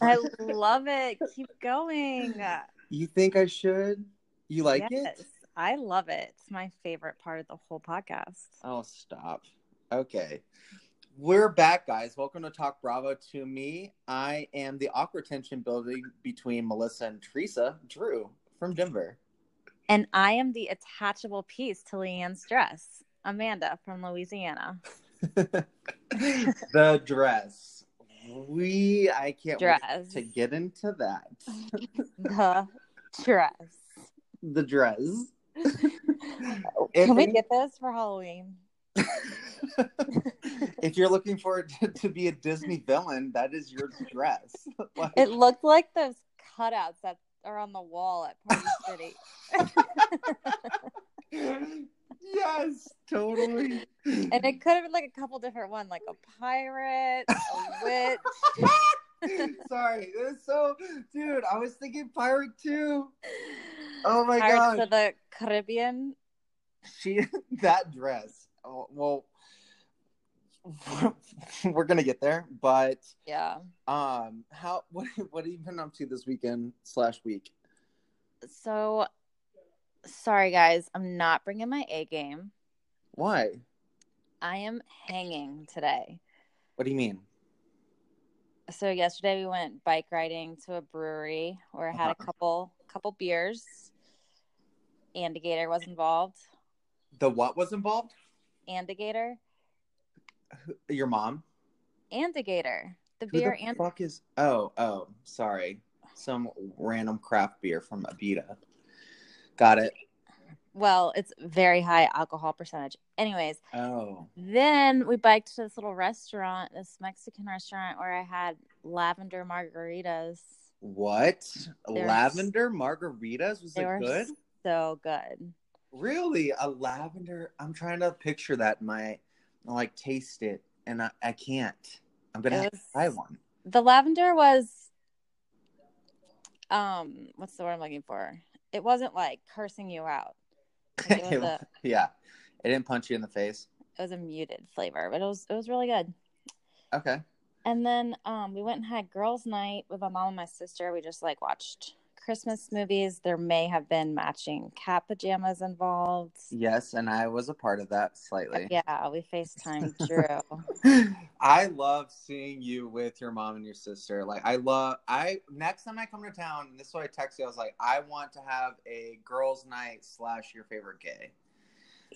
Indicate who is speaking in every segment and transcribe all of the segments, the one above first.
Speaker 1: I
Speaker 2: love it. Keep going.
Speaker 1: you think I should? You like it?
Speaker 2: yes,
Speaker 1: it?
Speaker 2: I love it. It's my favorite part of the whole podcast.
Speaker 1: Oh, stop. Okay. We're back, guys. Welcome to Talk Bravo to me. I am the awkward tension building between Melissa and Teresa, Drew from Denver.
Speaker 2: And I am the attachable piece to Leanne's dress, Amanda from Louisiana.
Speaker 1: the dress. We I can't
Speaker 2: Dress.
Speaker 1: wait to get into that.
Speaker 2: The dress.
Speaker 1: the dress.
Speaker 2: Can we get this for Halloween?
Speaker 1: if you're looking for it to, to be a Disney villain, that is your dress. Like-
Speaker 2: It looked like those cutouts that are on the wall at Party City.
Speaker 1: Yes, totally.
Speaker 2: And it could have been like a couple different one, like a pirate, a witch.
Speaker 1: Sorry, it was so, dude. I was thinking pirate too. Oh my
Speaker 2: Pirates
Speaker 1: god,
Speaker 2: of the Caribbean.
Speaker 1: she that dress. Oh, well, we're gonna get there, but
Speaker 2: Yeah.
Speaker 1: um, how what what have you been up to this weekend slash week?
Speaker 2: So, sorry guys, I'm not bringing my A game.
Speaker 1: Why?
Speaker 2: I am hanging today.
Speaker 1: What do you mean?
Speaker 2: So yesterday we went bike riding to a brewery where I had a
Speaker 1: Uh-huh.
Speaker 2: couple couple beers. Andygator was involved.
Speaker 1: The what was involved?
Speaker 2: Andygator.
Speaker 1: Your mom.
Speaker 2: Andygator. The
Speaker 1: Who
Speaker 2: beer
Speaker 1: the
Speaker 2: and
Speaker 1: fuck is? Oh, oh, sorry. Some random craft beer from Abita. Got it.
Speaker 2: well, it's very high alcohol percentage. Anyways,
Speaker 1: Oh,
Speaker 2: then we biked to this little restaurant, this Mexican restaurant where I had lavender margaritas.
Speaker 1: what?
Speaker 2: They're
Speaker 1: lavender margaritas? Was it good?
Speaker 2: so good.
Speaker 1: Really? A lavender? I'm trying to picture that in my, like, taste it, and I, I can't. I'm gonna
Speaker 2: It
Speaker 1: have to
Speaker 2: was-
Speaker 1: try one.
Speaker 2: The lavender was um what's the word I'm looking for? It wasn't like cursing you out. It was a
Speaker 1: yeah, it didn't punch you in the face.
Speaker 2: it was a muted flavor, but it was it was really good.
Speaker 1: Okay.
Speaker 2: And then um we went and had girls' night with my mom and my sister. We just like watched Christmas movies. There may have been matching cat pajamas involved.
Speaker 1: Yes, and I was a part of that slightly.
Speaker 2: Yeah, we FaceTime Drew.
Speaker 1: I love seeing you with your mom and your sister. Like I love I next time I come to town, this is what I text you. I was like, I want to have a girls' night slash your favorite gay.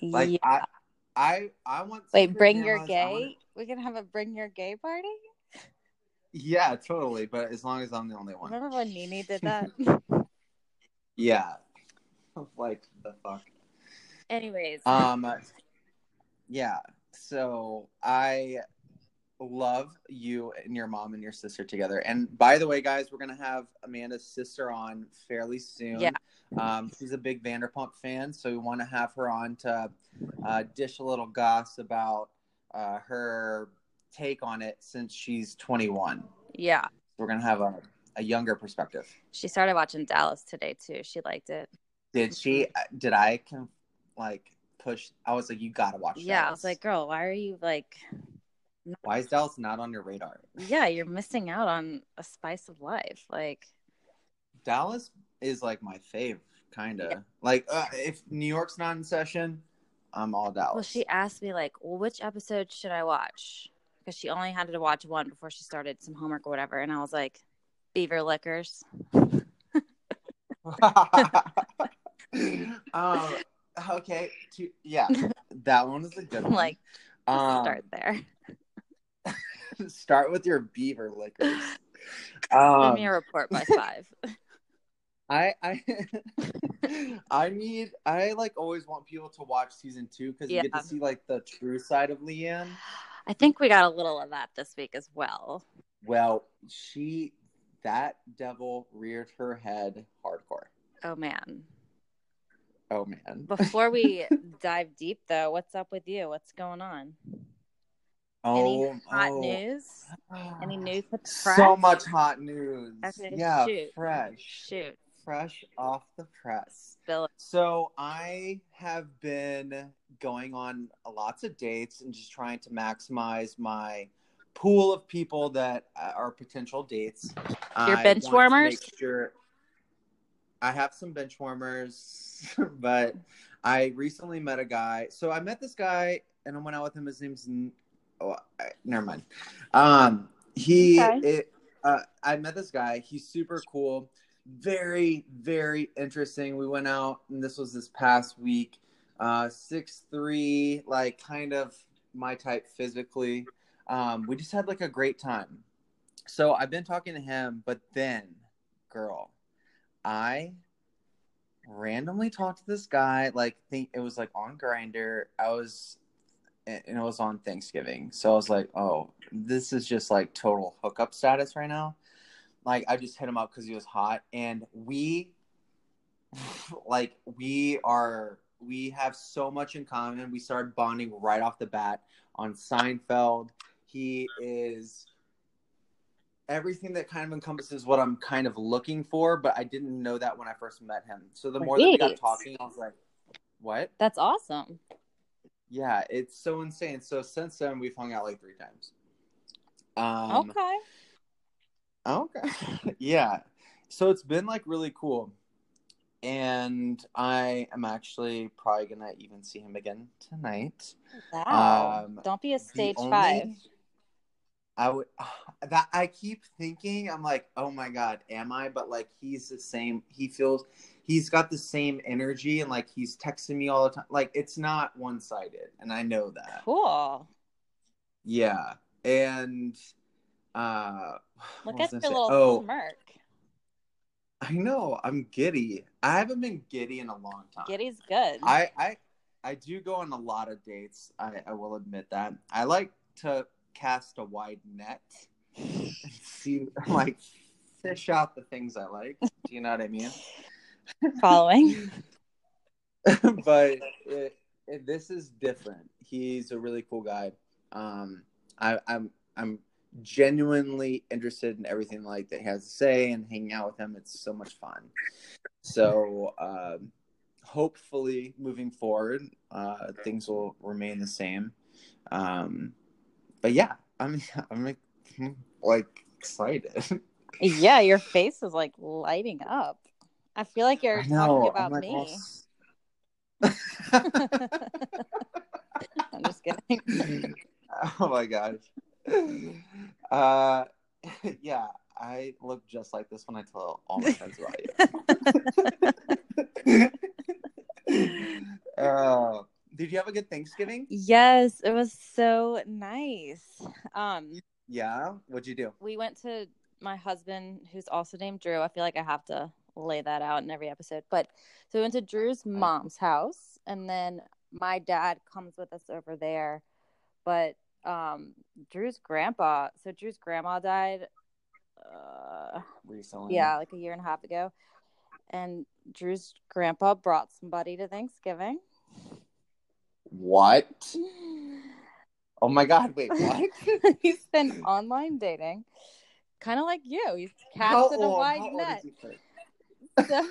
Speaker 1: Like
Speaker 2: yeah.
Speaker 1: I I I want
Speaker 2: Wait, bring your gay?
Speaker 1: wanna-
Speaker 2: We can have a bring your gay party?
Speaker 1: Yeah, totally. But as long as I'm the only one.
Speaker 2: Remember when Nene did that?
Speaker 1: Yeah. like the fuck.
Speaker 2: Anyways,
Speaker 1: Um yeah. So I love you and your mom and your sister together. And by the way, guys, we're gonna have Amanda's sister on fairly soon.
Speaker 2: Yeah.
Speaker 1: Um, she's a big Vanderpump fan, so we want to have her on to uh, dish a little goss about uh, her take on it since she's 21.
Speaker 2: yeah.
Speaker 1: We're gonna have a, a younger perspective.
Speaker 2: She started watching Dallas today too. She liked it.
Speaker 1: Did she? Did I? Can like push? I was like, you gotta watch.
Speaker 2: Yeah, I was like, girl, why are you like
Speaker 1: why is Dallas not on your radar?
Speaker 2: yeah, you're missing out on a spice of life. Like
Speaker 1: Dallas is like my fave, kind of. Like uh, if New York's not in session, I'm all Dallas.
Speaker 2: well, she asked me like, well, which episode should I watch? Because she only had to watch one before she started some homework or whatever. And I was like, Beaver Liquors.
Speaker 1: um, okay, to, yeah, that one is a good one.
Speaker 2: like
Speaker 1: um,
Speaker 2: start there.
Speaker 1: start with your beaver liquors.
Speaker 2: Give
Speaker 1: Um,
Speaker 2: me a report by five.
Speaker 1: I I I need I like always want people to watch season two because you get to see like the true side of Leanne.
Speaker 2: I think we got a little of that this week as well.
Speaker 1: Well, she that devil reared her head hardcore.
Speaker 2: Oh man.
Speaker 1: Oh man.
Speaker 2: Before we dive deep though, what's up with you? What's going on?
Speaker 1: Oh,
Speaker 2: Any hot
Speaker 1: oh.
Speaker 2: news? Any news with
Speaker 1: So much hot news.
Speaker 2: Okay,
Speaker 1: yeah,
Speaker 2: shoot.
Speaker 1: fresh.
Speaker 2: Shoot.
Speaker 1: Fresh off the press. So I have been going on lots of dates and just trying to maximize my pool of people that uh, are potential dates.
Speaker 2: Your
Speaker 1: I
Speaker 2: bench warmers?
Speaker 1: Sure. I have some bench warmers, but I recently met a guy. So I met this guy and I went out with him. His name's oh, I, never mind. Um, he
Speaker 2: Okay.
Speaker 1: it, uh, I met this guy. He's super cool, very very interesting. We went out and this was this past week. Uh, six three, like kind of my type physically. Um, we just had like a great time. So I've been talking to him, but then, girl, I randomly talked to this guy. Like, think it was like on Grindr. I was, and it was on Thanksgiving. So I was like, oh, this is just like total hookup status right now. Like, I just hit him up because he was hot, and we, like, we are. We have so much in common. We started bonding right off the bat on Seinfeld. He is everything that kind of encompasses what I'm kind of looking for, but I didn't know that when I first met him. So the more that we got talking, I was like, what?
Speaker 2: That's awesome.
Speaker 1: Yeah, it's so insane. So since then, we've hung out like three times. Um,
Speaker 2: okay.
Speaker 1: Okay. yeah. So it's been like really cool. And I am actually probably to even see him again tonight.
Speaker 2: Wow.
Speaker 1: Um,
Speaker 2: Don't be a stage
Speaker 1: only-
Speaker 2: five.
Speaker 1: I would that I keep thinking I'm like, oh my god, am I? But like he's the same. He feels he's got the same energy and like he's texting me all the time. Like it's not one sided, and I know that.
Speaker 2: Cool.
Speaker 1: Yeah, and uh,
Speaker 2: Look at
Speaker 1: I
Speaker 2: little?
Speaker 1: Oh,
Speaker 2: smirk.
Speaker 1: I know I'm giddy. I haven't been giddy in a long time.
Speaker 2: Giddy's good.
Speaker 1: I I I do go on a lot of dates. I I will admit that. I like to cast a wide net and see like fish out the things I like. Do you know what I mean?
Speaker 2: Following.
Speaker 1: but it, it, this is different. He's a really cool guy. Um, I, I'm I'm genuinely interested in everything like that he has to say and hanging out with him. It's so much fun. So um, hopefully, moving forward, uh, things will remain the same. Um, but yeah, I'm I'm like, like excited.
Speaker 2: Yeah, your face is like lighting up. I feel like you're talking about
Speaker 1: like,
Speaker 2: me.
Speaker 1: all
Speaker 2: I'm just kidding.
Speaker 1: oh my gosh. Uh, yeah, I look just like this when I tell all my friends about you. uh, did you have a good Thanksgiving?
Speaker 2: yes, it was so nice. Um,
Speaker 1: Yeah. What'd you do?
Speaker 2: we went to my husband, who's also named Drew. I feel like I have to lay that out in every episode. But so we went to Drew's mom's house, and then my dad comes with us over there. But um, Drew's grandpa, so Drew's grandma died. Uh,
Speaker 1: Recently.
Speaker 2: yeah, like a year and a half ago. And Drew's grandpa brought somebody to Thanksgiving.
Speaker 1: What? Oh my God! Wait, what?
Speaker 2: He's been online dating, kind of like you. He's
Speaker 1: How
Speaker 2: casted a wide net.
Speaker 1: is he, Kurt?
Speaker 2: So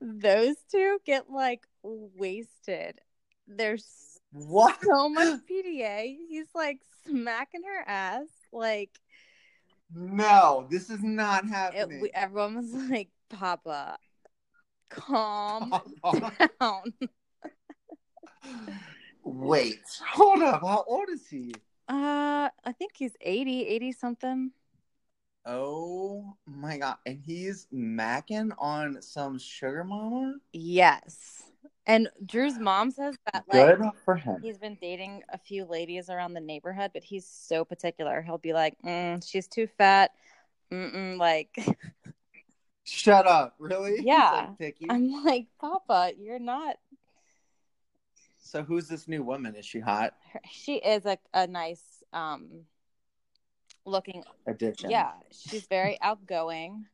Speaker 2: those two get like wasted. There's
Speaker 1: What?
Speaker 2: so much PDA. He's like smacking her ass. Like
Speaker 1: No, this is not
Speaker 2: it,
Speaker 1: happening.
Speaker 2: we, everyone was like, "Papa, calm down."
Speaker 1: Wait, hold up. How old is he?
Speaker 2: Uh, I think he's 80, 80 something.
Speaker 1: Oh my god. And he's macking on some sugar mama?
Speaker 2: Yes. And Drew's mom says that like
Speaker 1: Good for him.
Speaker 2: he's been dating a few ladies around the neighborhood, but he's so particular. He'll be like, mm, "She's too fat." Mm-mm, like
Speaker 1: Shut up. Really?
Speaker 2: Yeah.
Speaker 1: like.
Speaker 2: I'm like, Papa, you're not.
Speaker 1: So who's this new woman? Is she hot?
Speaker 2: She is a a nice um looking.
Speaker 1: Addiction.
Speaker 2: Yeah, she's very outgoing.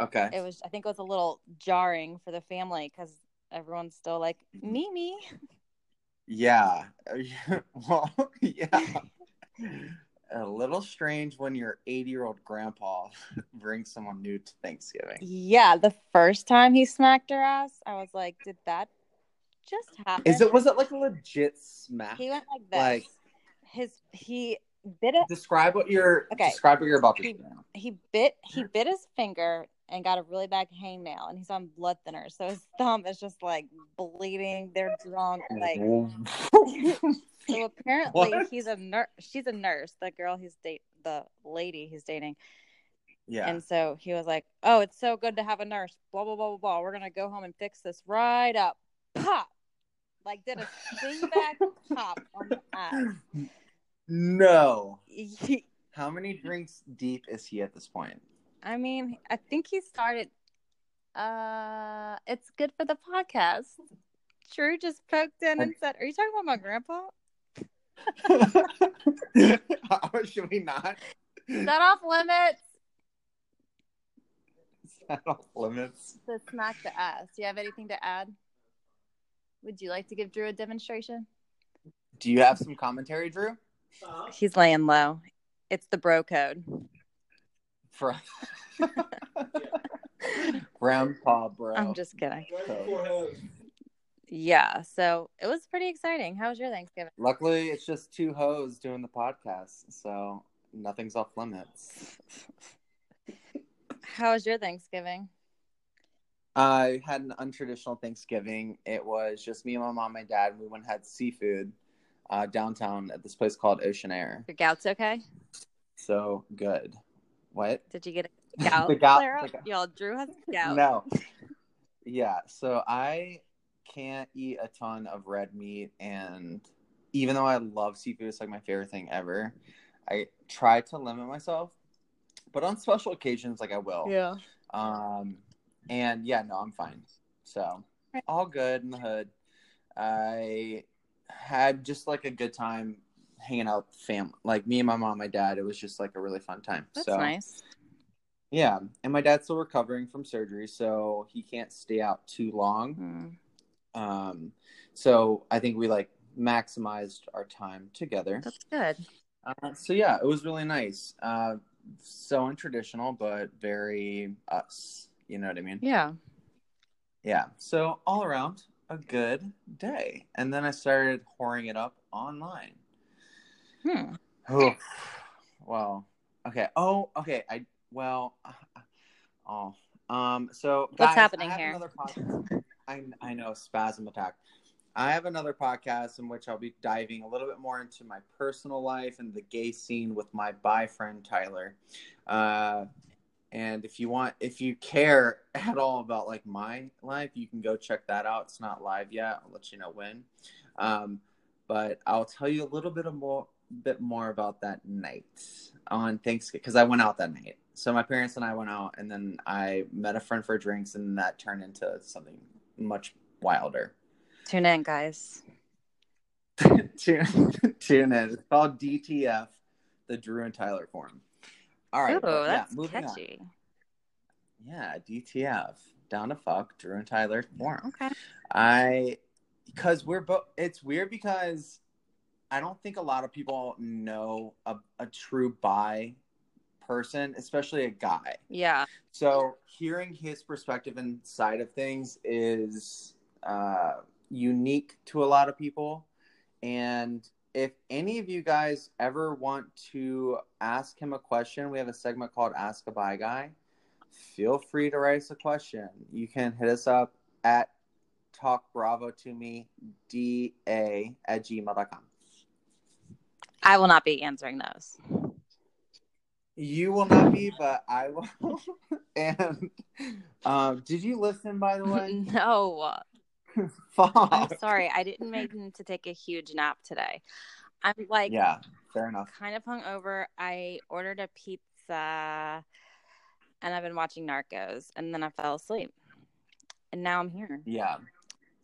Speaker 1: Okay.
Speaker 2: It was, I think, it was a little jarring for the family because everyone's still like Mimi.
Speaker 1: Yeah. well, yeah. a little strange when your 80 year old grandpa brings someone new to Thanksgiving.
Speaker 2: Yeah, the first time he smacked her ass, I was like, did that just happen?
Speaker 1: Is it was it like a legit smack?
Speaker 2: He went like this.
Speaker 1: Like-
Speaker 2: his he bit it.
Speaker 1: Describe what you're
Speaker 2: Okay.
Speaker 1: describe what you're about to
Speaker 2: He-
Speaker 1: do.
Speaker 2: He bit he bit his finger and got a really bad hangnail, and he's on blood thinner, so his thumb is just like bleeding. They're drunk, like so. Apparently,
Speaker 1: What?
Speaker 2: he's a nurse. She's a nurse. The girl he's date, the lady he's dating.
Speaker 1: yeah.
Speaker 2: And so he was like, "Oh, it's so good to have a nurse." Blah blah blah blah blah. We're gonna go home and fix this right up. Pop, like did a swing back pop on the ass.
Speaker 1: no.
Speaker 2: He-
Speaker 1: How many drinks deep is he at this point?
Speaker 2: I mean, I think he started. Uh, it's good for the podcast. Drew just poked in and said, "Are you talking about my grandpa?"
Speaker 1: Or Should we not?
Speaker 2: Is that off limits?
Speaker 1: Is that off limits?
Speaker 2: To smack the ass. Do you have anything to add? Would you like to give Drew a demonstration?
Speaker 1: Do you have some commentary, Drew?
Speaker 2: He's laying low. It's the bro code.
Speaker 1: For Grandpa, bro.
Speaker 2: I'm just kidding.
Speaker 1: So-
Speaker 2: Yeah, so it was pretty exciting. How was your Thanksgiving?
Speaker 1: Luckily, it's just two hoes doing the podcast, so nothing's off limits.
Speaker 2: How was your Thanksgiving?
Speaker 1: I had an untraditional Thanksgiving. It was just me and my mom, and my dad. We went and had seafood uh, downtown at this place called Ocean Air.
Speaker 2: Your gout's okay?
Speaker 1: So good. What?
Speaker 2: Did you get a gout?
Speaker 1: The gout-
Speaker 2: flare up?
Speaker 1: the gout.
Speaker 2: Y'all, Drew has gout.
Speaker 1: No. Yeah, so I can't eat a ton of red meat, and even though I love seafood, it's like my favorite thing ever. I try to limit myself, but on special occasions, like I will.
Speaker 2: Yeah.
Speaker 1: Um, and yeah, no, I'm fine. So all good in the hood. I had just like a good time hanging out with family, like me and my mom, my dad. It was just like a really fun time.
Speaker 2: That's
Speaker 1: so
Speaker 2: nice.
Speaker 1: yeah, and my dad's still recovering from surgery, so he can't stay out too long.
Speaker 2: Hmm.
Speaker 1: Um, so I think we like maximized our time together.
Speaker 2: That's good.
Speaker 1: Uh, so yeah, it was really nice. Uh, so untraditional, but very us. You know what I mean?
Speaker 2: Yeah.
Speaker 1: Yeah. So all around, a good day. And then I started whoring it up online.
Speaker 2: Hmm.
Speaker 1: Oh, well, okay. Oh, okay. I well, oh, um. So
Speaker 2: What's
Speaker 1: guys,
Speaker 2: happening
Speaker 1: I have
Speaker 2: here?
Speaker 1: I I know spasm attack. I have another podcast in which I'll be diving a little bit more into my personal life and the gay scene with my bi friend Tyler. Uh, and if you want, if you care at all about like my life, you can go check that out. It's not live yet. I'll let you know when. Um, but I'll tell you a little bit of more, bit more about that night on Thanksgiving because I went out that night. So my parents and I went out, and then I met a friend for drinks, and that turned into something much wilder.
Speaker 2: Tune in, guys.
Speaker 1: tune, tune in. It's called DTF, the Drew and Tyler Forum. All right,
Speaker 2: Ooh,
Speaker 1: but yeah,
Speaker 2: that's
Speaker 1: moving on.
Speaker 2: catchy.
Speaker 1: Yeah, DTF, down to fuck, Drew and Tyler Forum.
Speaker 2: Okay.
Speaker 1: I because we're both. It's weird because I don't think a lot of people know a, a true bi person, especially a guy.
Speaker 2: Yeah.
Speaker 1: So hearing his perspective and side of things is uh, unique to a lot of people. And if any of you guys ever want to ask him a question, we have a segment called Ask a Bi Guy. Feel free to write us a question. You can hit us up at talk bravo to me da at gmail.com.
Speaker 2: I will not be answering those.
Speaker 1: You will not be, but I will. and um, did you listen, by the way?
Speaker 2: no.
Speaker 1: Fuck.
Speaker 2: I'm sorry. I didn't mean to take a huge nap today. I'm like
Speaker 1: Yeah, fair enough.
Speaker 2: kind of hungover. I ordered a pizza and I've been watching Narcos and then I fell asleep. And now I'm here.
Speaker 1: Yeah.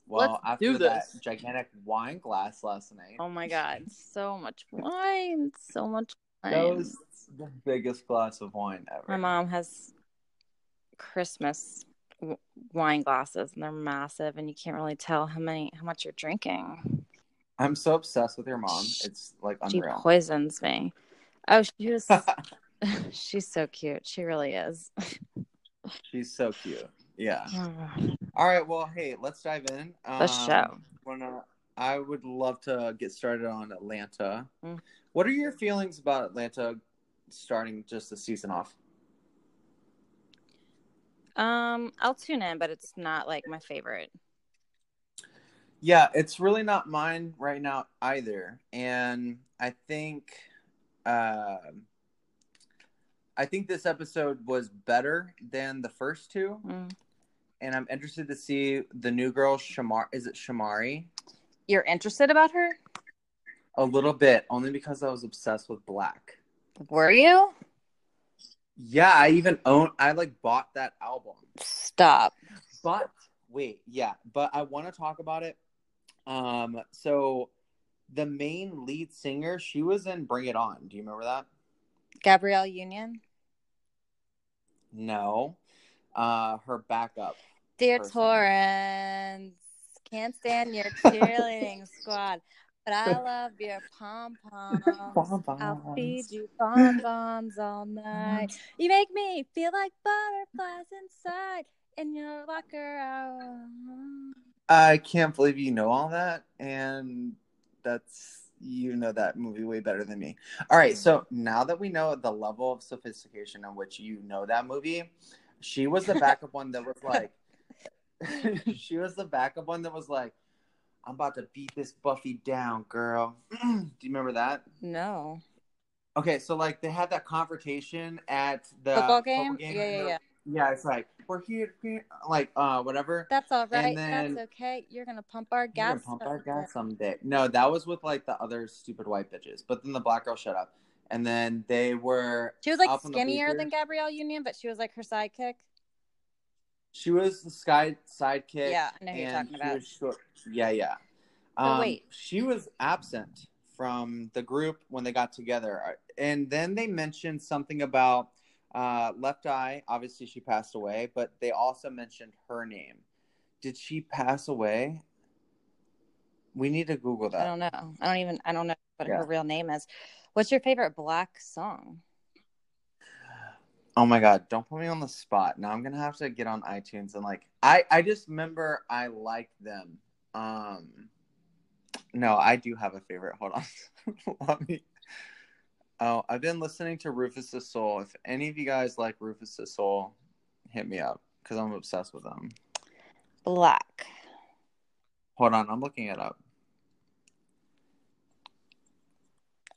Speaker 1: Well,
Speaker 2: Let's
Speaker 1: after
Speaker 2: do
Speaker 1: that
Speaker 2: this.
Speaker 1: gigantic wine glass last night,
Speaker 2: Oh my god, so much wine, so much wine.
Speaker 1: that was the biggest glass of wine ever.
Speaker 2: My mom has Christmas w- wine glasses and they're massive and you can't really tell how many how much you're drinking.
Speaker 1: I'm so obsessed with your mom. It's like unreal.
Speaker 2: She
Speaker 1: unreal.
Speaker 2: poisons me. Oh, she was. she's so cute. She really is.
Speaker 1: She's so cute. Yeah. Oh, All right. Well, hey, let's dive in.
Speaker 2: The show.
Speaker 1: Wanna, I would love to get started on Atlanta.
Speaker 2: Mm.
Speaker 1: What are your feelings about Atlanta starting just the season off?
Speaker 2: Um, I'll tune in, but it's not like my favorite.
Speaker 1: Yeah, it's really not mine right now either. And I think uh, I think this episode was better than the first two.
Speaker 2: Mm.
Speaker 1: And I'm interested to see the new girl Shamar is it Shamari?
Speaker 2: You're interested about her?
Speaker 1: A little bit, only because I was obsessed with Blaque.
Speaker 2: Were you?
Speaker 1: Yeah, I even own I like bought that album.
Speaker 2: Stop.
Speaker 1: But wait, yeah, but I want to talk about it. Um, so the main lead singer, she was in Bring It On. Do you remember that?
Speaker 2: Gabrielle Union.
Speaker 1: No. Uh, her backup.
Speaker 2: Dear
Speaker 1: person.
Speaker 2: Torrance, can't stand your cheerleading squad, but I love your pom poms. I'll feed you bonbons all night. You make me feel like butterflies inside in your locker. Oh.
Speaker 1: I can't believe you know all that, and that's you know that movie way better than me. All right, so now that we know the level of sophistication in which you know that movie, she was the backup one that was like, she was the backup one that was like, I'm about to beat this Buffy down, girl. Do you remember that?
Speaker 2: No.
Speaker 1: Okay, so like they had that confrontation at the
Speaker 2: Football game? Yeah,
Speaker 1: and
Speaker 2: yeah,
Speaker 1: they're-
Speaker 2: yeah.
Speaker 1: Yeah, it's like we're here, here like uh whatever.
Speaker 2: That's all right.
Speaker 1: then-
Speaker 2: That's okay. You're gonna pump our gas.
Speaker 1: pump our gas someday. No, that was with like the other stupid white bitches. But then the black girl shut up, and then they were.
Speaker 2: She was like
Speaker 1: up on the
Speaker 2: skinnier than. Gabrielle Union, but she was like her sidekick.
Speaker 1: She was the sky sidekick.
Speaker 2: Yeah, I know who you're talking about.
Speaker 1: short. Yeah, yeah. Um,
Speaker 2: wait.
Speaker 1: she was absent from the group when they got together, and then they mentioned something about uh, Left Eye. Obviously, she passed away, but they also mentioned her name. Did she pass away? We need to Google that.
Speaker 2: I don't know. I don't even. I don't know what
Speaker 1: Yeah.
Speaker 2: her real name is. What's your favorite Blaque song?
Speaker 1: Oh my god, don't put me on the spot. Now I'm gonna have to get on iTunes and like I I just remember I like them. Um no, I do have a favorite. Hold on. Let me Oh, I've been listening to Rufus Du Sol. If any of you guys like Rufus Du Sol, hit me up because I'm obsessed with them.
Speaker 2: Blaque.
Speaker 1: Hold on, I'm looking it up.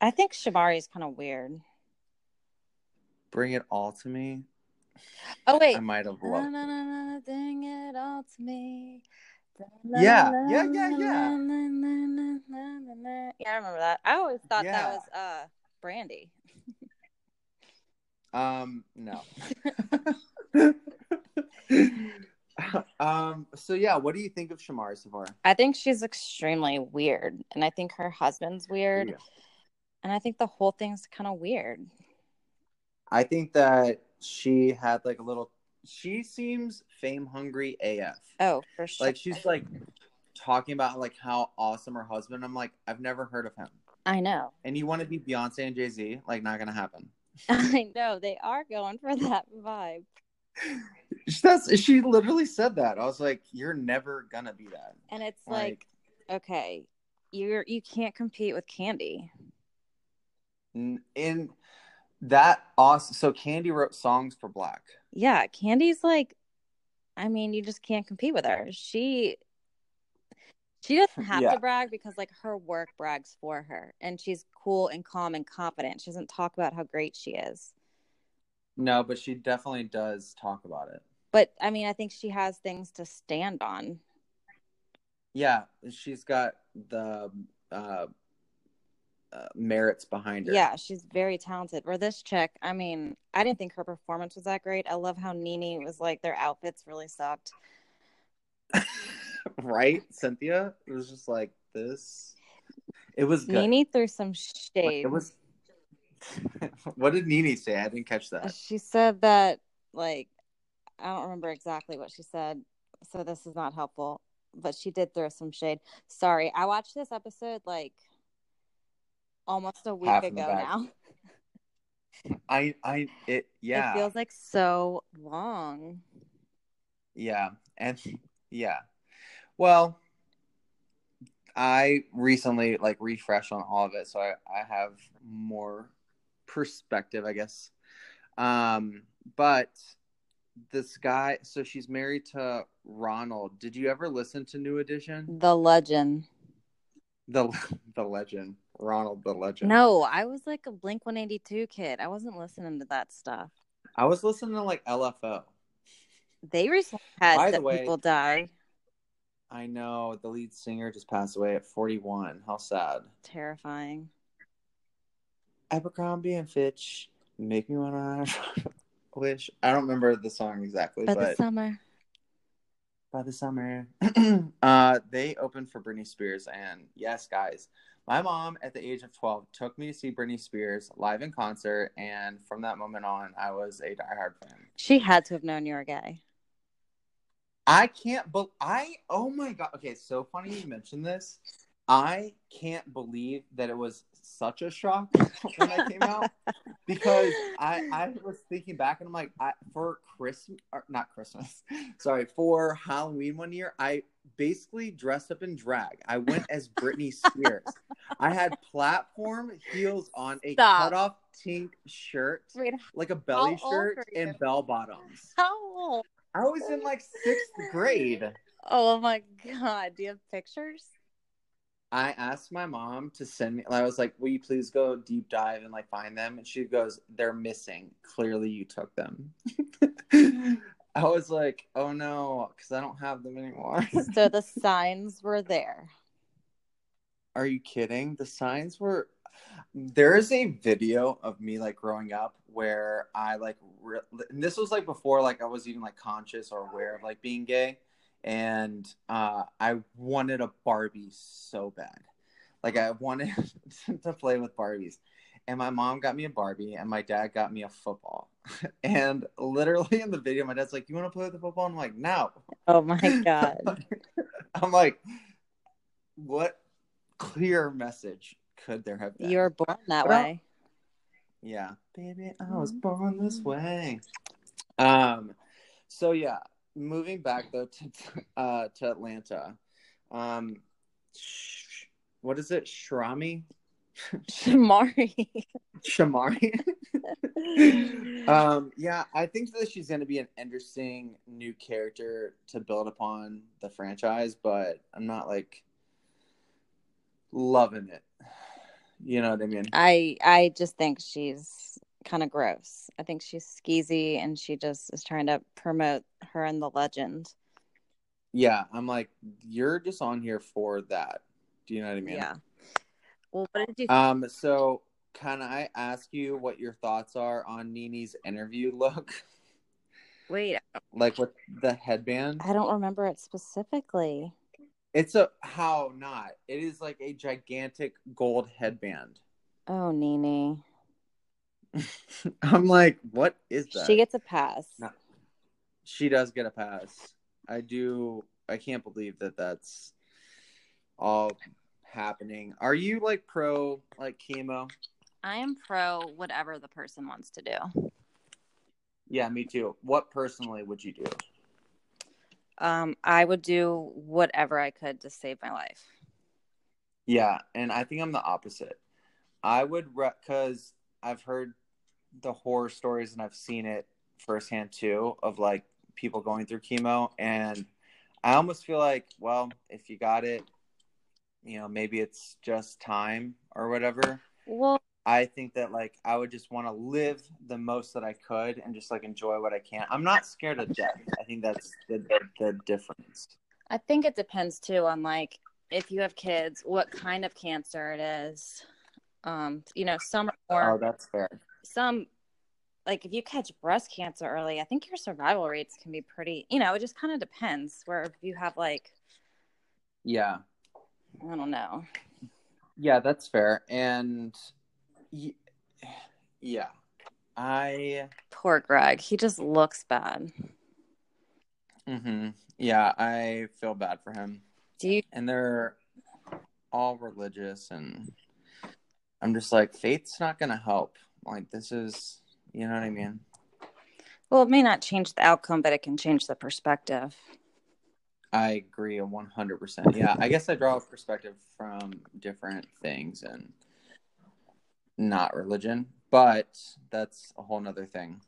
Speaker 2: I think Shamari is kind of weird.
Speaker 1: Bring it all to me.
Speaker 2: Oh wait.
Speaker 1: I might have loved
Speaker 2: na, na, na, Bring it all to me.
Speaker 1: Yeah, yeah, yeah, yeah.
Speaker 2: Yeah, I remember that. I always thought
Speaker 1: Yeah.
Speaker 2: that was uh Brandy.
Speaker 1: Um, no. um, so yeah, what do you think of Shamar so?
Speaker 2: I think she's extremely weird, and I think her husband's weird,
Speaker 1: Yeah.
Speaker 2: And I think the whole thing's kind of weird.
Speaker 1: I think that she had like a little she seems fame hungry AF.
Speaker 2: Oh, for sure.
Speaker 1: Like she's like talking about like how awesome her husband. I'm like, I've never heard of him.
Speaker 2: I know.
Speaker 1: And you want to be Beyonce and Jay Z? Like, not gonna happen.
Speaker 2: I know they are going for that vibe.
Speaker 1: That's she literally said that. I was like, you're never gonna be that.
Speaker 2: And it's like, okay, you're you can't compete with
Speaker 1: Kandi. In that awesome. So Kandi wrote songs for Blaque.
Speaker 2: Yeah, Kandi's like I mean, you just can't compete with her. She she doesn't have
Speaker 1: Yeah.
Speaker 2: to brag because like her work brags for her and she's cool and calm and confident. She doesn't talk about how great she is.
Speaker 1: No, but she definitely does talk about it.
Speaker 2: But I mean, I think she has things to stand on.
Speaker 1: Yeah, she's got the uh, uh, merits behind her.
Speaker 2: Yeah, she's very talented. Where this chick, I mean, I didn't think her performance was that great. I love how Nene was like their outfits really sucked.
Speaker 1: right, Cynthia. It was just like this. It was good.
Speaker 2: Nene threw some
Speaker 1: Like,
Speaker 2: shade.
Speaker 1: it was. what did Nene say? I didn't catch that.
Speaker 2: She said that like I don't remember exactly what she said, so this is not helpful. But she did throw some shade. Sorry, I watched this episode like almost a week
Speaker 1: Half in the
Speaker 2: ago now.
Speaker 1: I I it yeah
Speaker 2: It feels like so long.
Speaker 1: yeah and yeah. Well, I recently like refreshed on all of it, so I I have more perspective, I guess. Um, but this guy, so she's married to Ronald. Did you ever listen to New Edition?
Speaker 2: The legend.
Speaker 1: The the legend, Ronald the legend.
Speaker 2: No, I was like a Blink 182 kid. I wasn't listening to that stuff.
Speaker 1: I was listening to like LFO.
Speaker 2: They recently had
Speaker 1: By the way-
Speaker 2: people die.
Speaker 1: I know the lead singer just passed away at 41. How sad.
Speaker 2: Terrifying.
Speaker 1: Abercrombie and Fitch make me wanna wish. I don't remember the song exactly,
Speaker 2: But
Speaker 1: but
Speaker 2: the summer.
Speaker 1: by the summer, uh, they opened for Britney Spears, and yes, guys, my mom at the age of 12 took me to see Britney Spears live in concert, and from that moment on, I was a diehard fan.
Speaker 2: She had to have known you were gay.
Speaker 1: I can't, but I, oh my god, okay, so funny you mentioned this. I can't believe that it was such a shock when I came out because I I was thinking back and I'm like I for Christmas not Christmas sorry for Halloween one year I basically dressed up in drag I went as Britney Spears I had platform heels on a
Speaker 2: Stop.
Speaker 1: cut off pink shirt
Speaker 2: Wait,
Speaker 1: like a belly shirt and bell bottoms
Speaker 2: how old?
Speaker 1: I was in like sixth grade
Speaker 2: Oh my god. Do you have pictures?
Speaker 1: I asked my mom to send me. I was like, "Will you please go deep dive and like find them?" And she goes, "They're missing. Clearly, you took them." I was like, "Oh no," because I don't have them anymore.
Speaker 2: So the signs were there.
Speaker 1: Are you kidding? The signs were. There is a video of me like growing up where I like. Re- and this was like before like I was even like conscious or aware of like being gay, and uh, I wanted a Barbie so bad. Like I wanted to play with Barbies, and my mom got me a Barbie, and my dad got me a football. and literally in the video, my dad's like, "You want to play with the football?" And I'm like, "No."
Speaker 2: Oh my god.
Speaker 1: I'm like, what clear message could there have been?
Speaker 2: You were born that
Speaker 1: Well,
Speaker 2: way.
Speaker 1: Yeah, baby, I was born this way. Um, so yeah, moving back though to uh to Atlanta, um, what is it? Shrami,
Speaker 2: Shamari.
Speaker 1: Shamari. um, yeah, I think that she's going to be an interesting new character to build upon the franchise, but I'm not like loving it. You know what I mean?
Speaker 2: I I just think she's kind of gross. I think she's skeezy and she just is trying to promote her and the legend.
Speaker 1: Yeah, I'm like, you're just on here for that. Do you know what I mean?
Speaker 2: Yeah. Well, what did you
Speaker 1: Um, so can I ask you what your thoughts are on Nene's interview look?
Speaker 2: wait?
Speaker 1: like with the headband?
Speaker 2: I don't remember it specifically.
Speaker 1: It's a how not. It is like a gigantic gold headband.
Speaker 2: Oh, Nene.
Speaker 1: I'm like, what is that?
Speaker 2: She gets a pass.
Speaker 1: No. She does get a pass. I do. I can't believe that that's all happening. Are you like pro like chemo?
Speaker 2: I am pro whatever the person wants to do.
Speaker 1: Yeah, me too. What personally would you do?
Speaker 2: Um, I would do whatever I could to save my life.
Speaker 1: Yeah, and I think I'm the opposite. I would because I've heard the horror stories and I've seen it firsthand too of like people going through chemo, and I almost feel like, well, if you got it, you know, maybe it's just time or whatever.
Speaker 2: Well,
Speaker 1: I think that like I would just want to live the most that I could and just like enjoy what I can. I'm not scared of death. I think that's the the, the difference.
Speaker 2: I think it depends too on like if you have kids, what kind of cancer it is. Um, you know, some are
Speaker 1: Oh, that's fair.
Speaker 2: some like if you catch breast cancer early, I think your survival rates can be pretty, you know, it just kind of depends where if you have like
Speaker 1: Yeah.
Speaker 2: I don't know.
Speaker 1: Yeah, that's fair. And y- yeah, I
Speaker 2: Poor Greg. He just looks bad.
Speaker 1: Mm-hmm. yeah, I feel bad for him.
Speaker 2: Do you
Speaker 1: And they're all religious and I'm just like faith's not going to help Like this is, you know what I mean?
Speaker 2: Well, it may not change the outcome, but it can change the perspective.
Speaker 1: I agree a one hundred percent. Yeah, I guess I draw a perspective from different things and not religion, but that's a whole nother thing.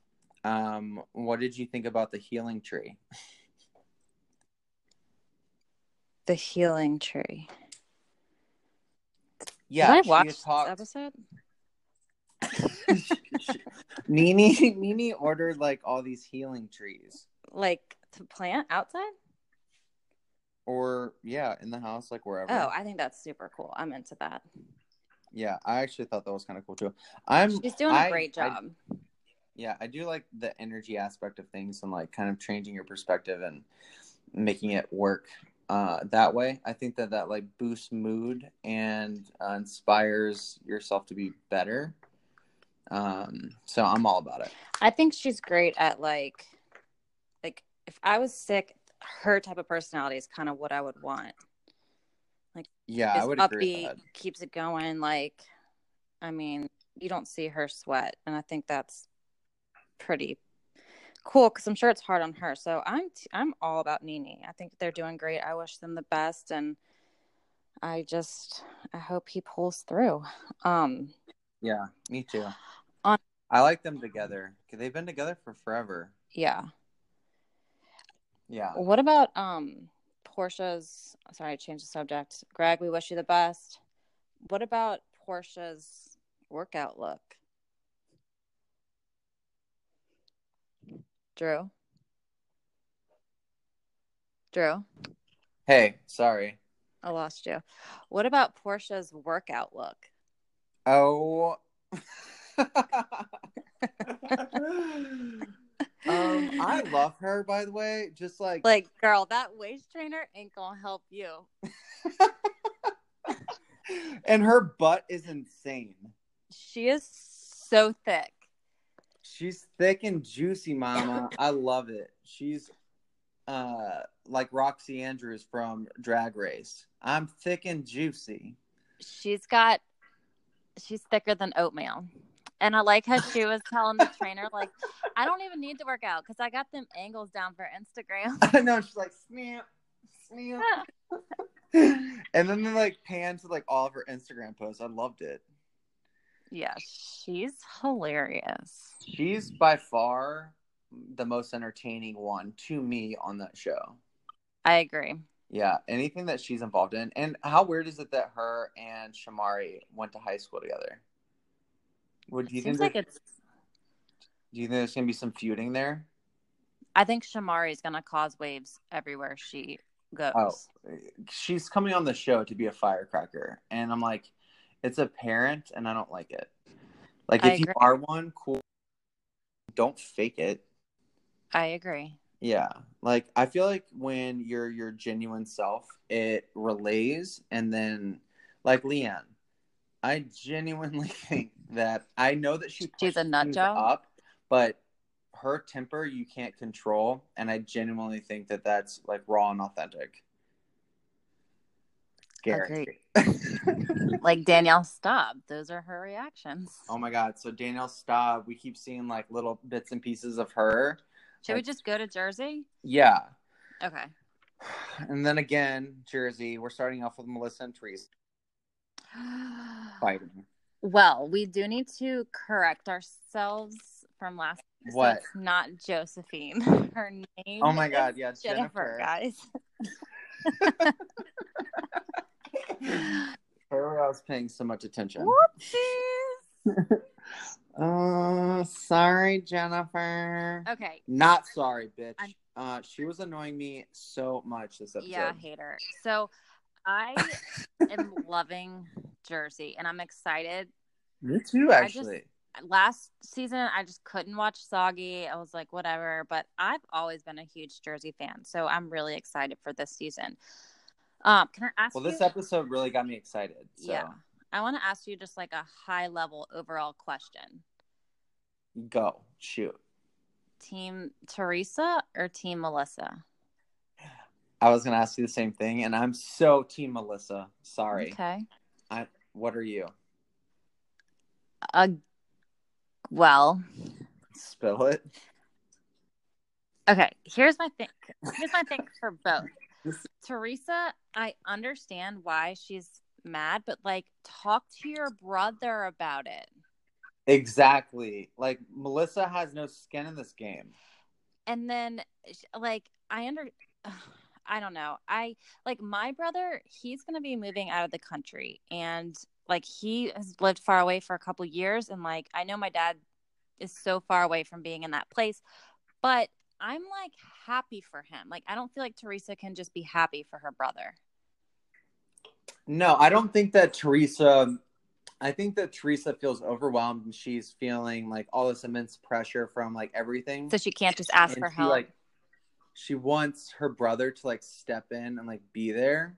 Speaker 1: Um, what did you think about the healing tree?
Speaker 2: The healing tree.
Speaker 1: Yeah,
Speaker 2: Did I watch
Speaker 1: talked-
Speaker 2: this episode?
Speaker 1: Nene Nene ordered like all these healing trees.
Speaker 2: Like to plant outside?
Speaker 1: Or yeah, in the house, like wherever.
Speaker 2: Oh, I think that's super cool. I'm into that.
Speaker 1: yeah, I actually thought that was kind of cool too. I'm
Speaker 2: She's doing a
Speaker 1: I-
Speaker 2: great
Speaker 1: I-
Speaker 2: job.
Speaker 1: yeah, I do like the energy aspect of things and like kind of changing your perspective and making it work uh, that way. I think that that like boosts mood and uh, inspires yourself to be better. Um, so I'm all about it.
Speaker 2: I think she's great at like, like if I was sick, her type of personality is kind of what I would want.
Speaker 1: Like, yeah, I would agree
Speaker 2: upbeat, keeps it going. Like, I mean, you don't see her sweat, and I think that's pretty cool because I'm sure it's hard on her. So I'm t- I'm all about Nene. I think they're doing great. I wish them the best, and I just I hope he pulls through. Um,
Speaker 1: Yeah, me too.
Speaker 2: On-
Speaker 1: I like them together. They've been together for forever.
Speaker 2: yeah.
Speaker 1: Yeah.
Speaker 2: What about um Porsha's? Sorry, I changed the subject. Greg, we wish you the best. What about Porsha's workout look? Drew. Drew,
Speaker 1: Hey, sorry.
Speaker 2: I lost you. What about Porsha's workout look?
Speaker 1: Oh. um, I love her, by the way. Just like,
Speaker 2: Like, girl, that waist trainer ain't gonna help you.
Speaker 1: and her butt is insane.
Speaker 2: She is so thick.
Speaker 1: She's thick and juicy, mama. I love it. She's uh like Roxxxy Andrews from Drag Race. I'm thick and juicy.
Speaker 2: she's got she's thicker than oatmeal and i like how she was telling the trainer like i don't even need to work out because i got them angles down for instagram
Speaker 1: I know she's like snap, snap. and then they like pan to like all of her Instagram posts. I loved it.
Speaker 2: yeah she's hilarious
Speaker 1: She's by far the most entertaining one to me on that show.
Speaker 2: i agree
Speaker 1: Yeah, anything that she's involved in. And how weird is it that her and Shamari went to high school together? Would do you
Speaker 2: seems
Speaker 1: think
Speaker 2: like it's
Speaker 1: do you think there's gonna be some feuding there?
Speaker 2: i think shamari's gonna cause waves everywhere she goes
Speaker 1: Oh, she's coming on the show to be a firecracker, and I'm like, it's apparent, and I don't like it. Like,
Speaker 2: I
Speaker 1: if you are one, cool. Don't fake it.
Speaker 2: i agree
Speaker 1: Yeah, like I feel like when you're your genuine self, it relays, and then like Leanne, I genuinely think that I know that she
Speaker 2: She's a nut job.
Speaker 1: up, but her temper you can't control, and I genuinely think that that's like raw and authentic. Scary.
Speaker 2: like danielle stop those are her reactions
Speaker 1: oh my god! So Danielle Staub, we keep seeing like little bits and pieces of her.
Speaker 2: should we just go to jersey
Speaker 1: Yeah,
Speaker 2: okay
Speaker 1: and then again, Jersey. We're starting off with Melissa and Teresa fighting.
Speaker 2: Well, we do need to correct ourselves from last episode.
Speaker 1: What?
Speaker 2: It's not Josephine. Her name.
Speaker 1: Oh my God, yeah,
Speaker 2: Jennifer,
Speaker 1: Jennifer.
Speaker 2: guys.
Speaker 1: Where I was paying so much attention.
Speaker 2: Whoopsies.
Speaker 1: Uh, sorry, Jennifer.
Speaker 2: Okay.
Speaker 1: Not sorry, bitch.
Speaker 2: I'm-
Speaker 1: Uh, she was annoying me so much this episode.
Speaker 2: Yeah, I hate her. So I am loving Jersey, and I'm excited.
Speaker 1: me too.
Speaker 2: I just-
Speaker 1: Actually,
Speaker 2: Last season, I just couldn't watch Siggy. I was like, whatever. But I've always been a huge Jersey fan, so I'm really excited for this season. Um, can I ask
Speaker 1: well,
Speaker 2: you?
Speaker 1: this episode really got me excited. So
Speaker 2: Yeah. I want to ask you just like a high level overall question.
Speaker 1: go shoot.
Speaker 2: Team Teresa or Team Melissa?
Speaker 1: I was gonna ask you the same thing, and I'm so team Melissa. Sorry.
Speaker 2: Okay.
Speaker 1: What are you?
Speaker 2: Well,
Speaker 1: Spill it.
Speaker 2: okay. Here's my thing. Here's my thing for both. Teresa, I understand why she's mad, but like, talk to your brother about it.
Speaker 1: Exactly. Like Melissa has no skin in this game.
Speaker 2: and then like i under i don't know i like my brother he's going to be moving out of the country and like he has lived far away for a couple years and like i know my dad is so far away from being in that place but i'm like happy for him like i don't feel like teresa can just be happy for her brother
Speaker 1: No, I don't think that Teresa. I think that Teresa feels overwhelmed and she's feeling like all this immense pressure from like everything.
Speaker 2: so she can't just ask
Speaker 1: and
Speaker 2: for
Speaker 1: she,
Speaker 2: help
Speaker 1: like she wants her brother to like step in and like be there.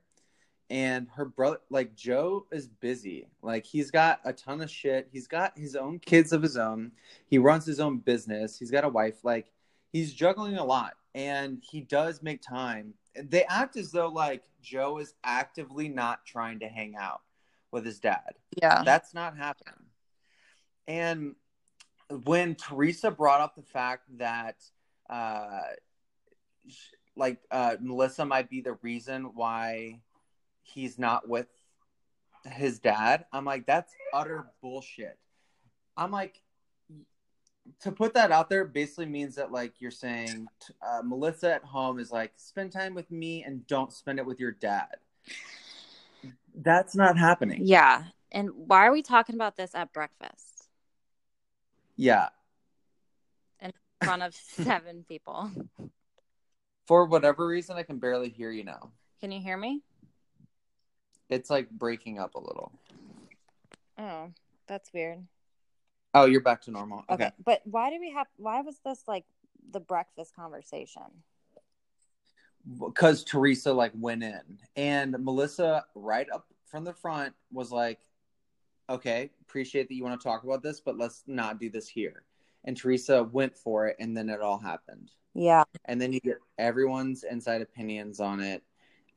Speaker 1: And her brother, like Joe, is busy. Like he's got a ton of shit. He's got his own kids of his own. He runs his own business. He's got a wife. Like he's juggling a lot, and he does make time. They act as though like Joe is actively not trying to hang out with his dad.
Speaker 2: yeah
Speaker 1: That's not happening. And when Teresa brought up the fact that, uh, like, uh, Melissa might be the reason why he's not with his dad, I'm like, that's utter bullshit. I'm like, to put that out there basically means that, like, you're saying uh, Melissa at home is like, spend time with me and don't spend it with your dad. That's not happening.
Speaker 2: yeah and why are we talking about this at breakfast
Speaker 1: Yeah.
Speaker 2: in front of seven people
Speaker 1: For whatever reason, I can barely hear you now.
Speaker 2: can you hear me
Speaker 1: It's like breaking up a little.
Speaker 2: oh that's weird
Speaker 1: Oh, you're back to normal.
Speaker 2: Okay.
Speaker 1: Okay.
Speaker 2: But why do we have why was this like the breakfast conversation?
Speaker 1: Because Teresa like went in and Melissa right up from the front was like, okay, appreciate that you want to talk about this, but let's not do this here. And Teresa went for it and then it all happened.
Speaker 2: Yeah.
Speaker 1: And then you get everyone's inside opinions on it.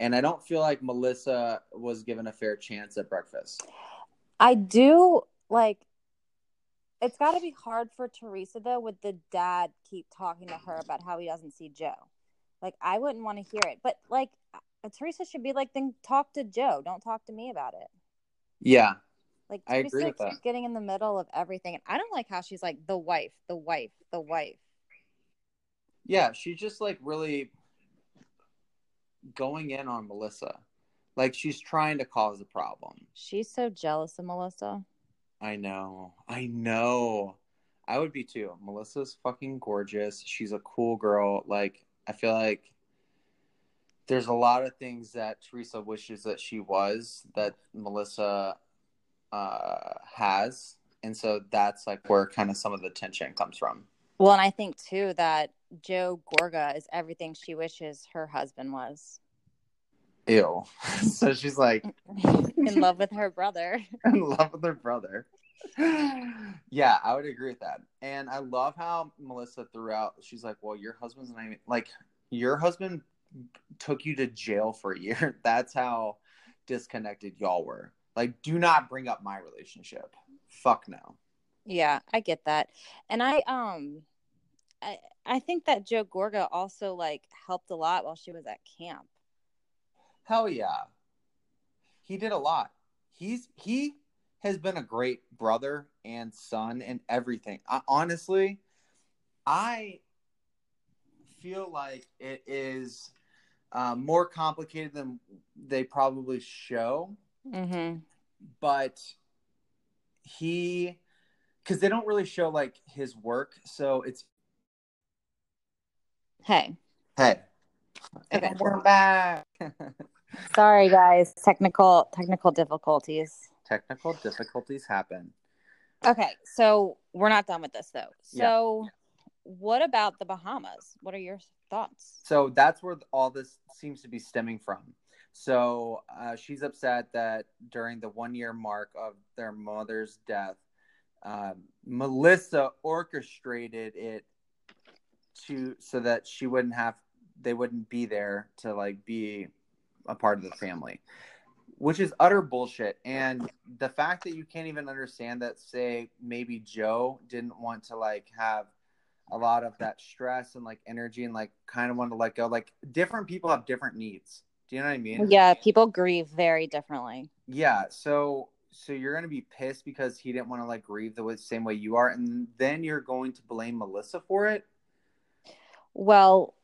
Speaker 1: And I don't feel like Melissa was given a fair chance at breakfast.
Speaker 2: I do like it's got to be hard for Teresa though with the dad keep talking to her about how he doesn't see Joe. Like I wouldn't want to hear it. But like uh, Teresa should be like then talk to Joe, don't talk to me about it.
Speaker 1: Yeah.
Speaker 2: Like
Speaker 1: I agree with
Speaker 2: keeps getting in the middle of everything and I don't like how she's like the wife, the wife, the wife.
Speaker 1: Yeah, she's just like really going in on Melissa. Like she's trying to cause a problem.
Speaker 2: She's so jealous of Melissa.
Speaker 1: I know. I know. I would be too. Melissa's fucking gorgeous. She's a cool girl. Like I feel like there's a lot of things that Teresa wishes that she was that Melissa uh has. And so that's like where kind of some of the tension comes from.
Speaker 2: Well, and I think too that Joe Gorga is everything she wishes her husband was.
Speaker 1: Ew. so she's like
Speaker 2: In love with her brother.
Speaker 1: in love with her brother. yeah, I would agree with that. And I love how Melissa threw out, she's like, Well, your husband's not even like your husband took you to jail for a year. That's how disconnected y'all were. Like, do not bring up my relationship. Fuck no.
Speaker 2: Yeah, I get that. And I um I I think that Joe Gorga also like helped a lot while she was at camp.
Speaker 1: Hell yeah. He did a lot. He's he has been a great brother and son and everything. I, honestly, I feel like it is uh, more complicated than they probably show,
Speaker 2: Mm-hmm.
Speaker 1: but he because they don't really show like his work, so it's
Speaker 2: Hey.
Speaker 1: hey.
Speaker 2: Okay.
Speaker 1: And we're back.
Speaker 2: Sorry guys, technical technical difficulties.
Speaker 1: Technical difficulties happen.
Speaker 2: Okay, so we're not done with this though.
Speaker 1: Yeah.
Speaker 2: So what about the Bahamas? What are your thoughts?
Speaker 1: So that's where all this seems to be stemming from. So uh, she's upset that during the one year mark of their mother's death, um, Melissa orchestrated it to so that she wouldn't have they wouldn't be there to like be a part of the family. which is utter bullshit. And the fact that you can't even understand that, say, maybe Joe didn't want to like have a lot of that stress and like energy and like kind of want to let go. Like different people have different needs. Do you know what I mean?
Speaker 2: Yeah, people grieve very differently.
Speaker 1: Yeah. So so you're gonna be pissed because he didn't want to like grieve the same way you are, and then you're going to blame Melissa for it.
Speaker 2: Well,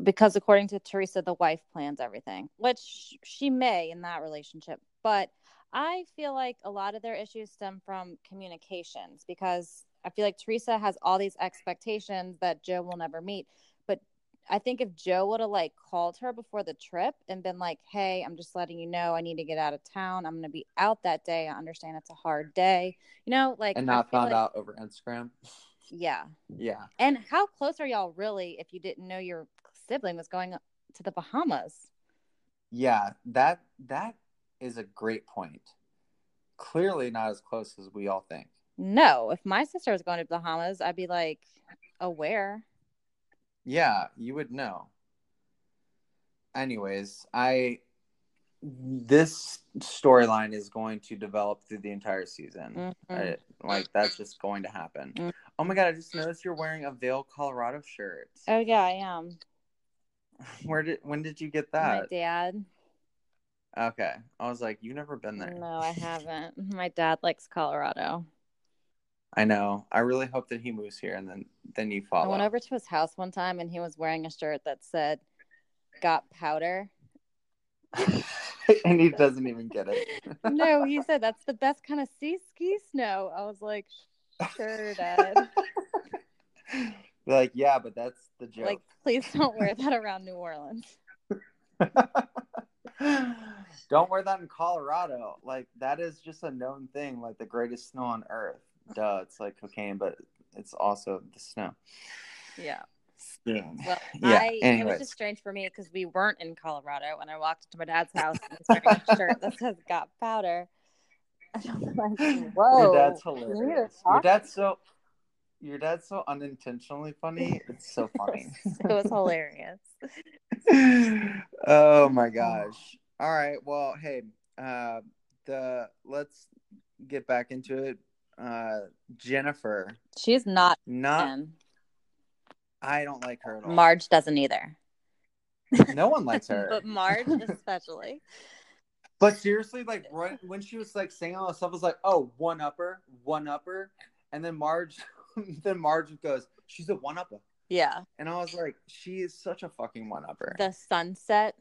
Speaker 2: because according to Teresa, the wife plans everything, which she may in that relationship. But I feel like a lot of their issues stem from communications because I feel like Teresa has all these expectations that Joe will never meet. But I think if Joe would have like called her before the trip and been like, hey, I'm just letting you know I need to get out of town. I'm going to be out that day. I understand it's a hard day. You know, like,
Speaker 1: And not found
Speaker 2: like,
Speaker 1: out over Instagram.
Speaker 2: Yeah.
Speaker 1: Yeah.
Speaker 2: And how close are y'all really if you didn't know your sibling was going to the Bahamas?
Speaker 1: Yeah. That that is a great point. Clearly not as close as we all think.
Speaker 2: No, if my sister was going to the Bahamas, I'd be like aware.
Speaker 1: Yeah, you would know. Anyways, I this storyline is going to develop through the entire season.
Speaker 2: Mhm.
Speaker 1: I- like that's just going to happen.
Speaker 2: Mm.
Speaker 1: Oh my god! I just noticed you're wearing a Vail, Colorado shirt.
Speaker 2: Oh yeah, I am.
Speaker 1: Where did when did you get that?
Speaker 2: My dad.
Speaker 1: Okay, I was like, you've never been there.
Speaker 2: No, I haven't. My dad likes Colorado.
Speaker 1: I know. I really hope that he moves here and then then you follow.
Speaker 2: I went over to his house one time and he was wearing a shirt that said "Got powder."
Speaker 1: and he doesn't even get it.
Speaker 2: No, he said that's the best kind of sea ski snow. I was like, sure, dad.
Speaker 1: like, yeah, but that's the joke.
Speaker 2: Like, please don't wear that around New Orleans.
Speaker 1: Don't wear that in Colorado. Like that is just a known thing. Like the greatest snow on earth. Duh, it's like cocaine, but it's also the snow.
Speaker 2: Yeah.
Speaker 1: Skiing.
Speaker 2: Well,
Speaker 1: Yeah,
Speaker 2: I, it was just strange for me because we weren't in Colorado and I walked into my dad's house and he's wearing a shirt that says "Got powder." Like, whoa!
Speaker 1: Your dad's
Speaker 2: you need to
Speaker 1: hilarious. Your dad's so your dad's so unintentionally funny. It's so funny.
Speaker 2: it was hilarious.
Speaker 1: oh my gosh. All right. Well, hey, uh the let's get back into it. Uh Jennifer.
Speaker 2: She's not
Speaker 1: Not
Speaker 2: in.
Speaker 1: I don't like her at all.
Speaker 2: Marge doesn't either,
Speaker 1: no one likes her.
Speaker 2: but Marge especially.
Speaker 1: But seriously, like right when she was like saying all this stuff, I was like, oh, one upper, one upper. And then Marge then Marge goes, She's a one upper.
Speaker 2: Yeah,
Speaker 1: And I was like, she is such a fucking one upper.
Speaker 2: the sunset.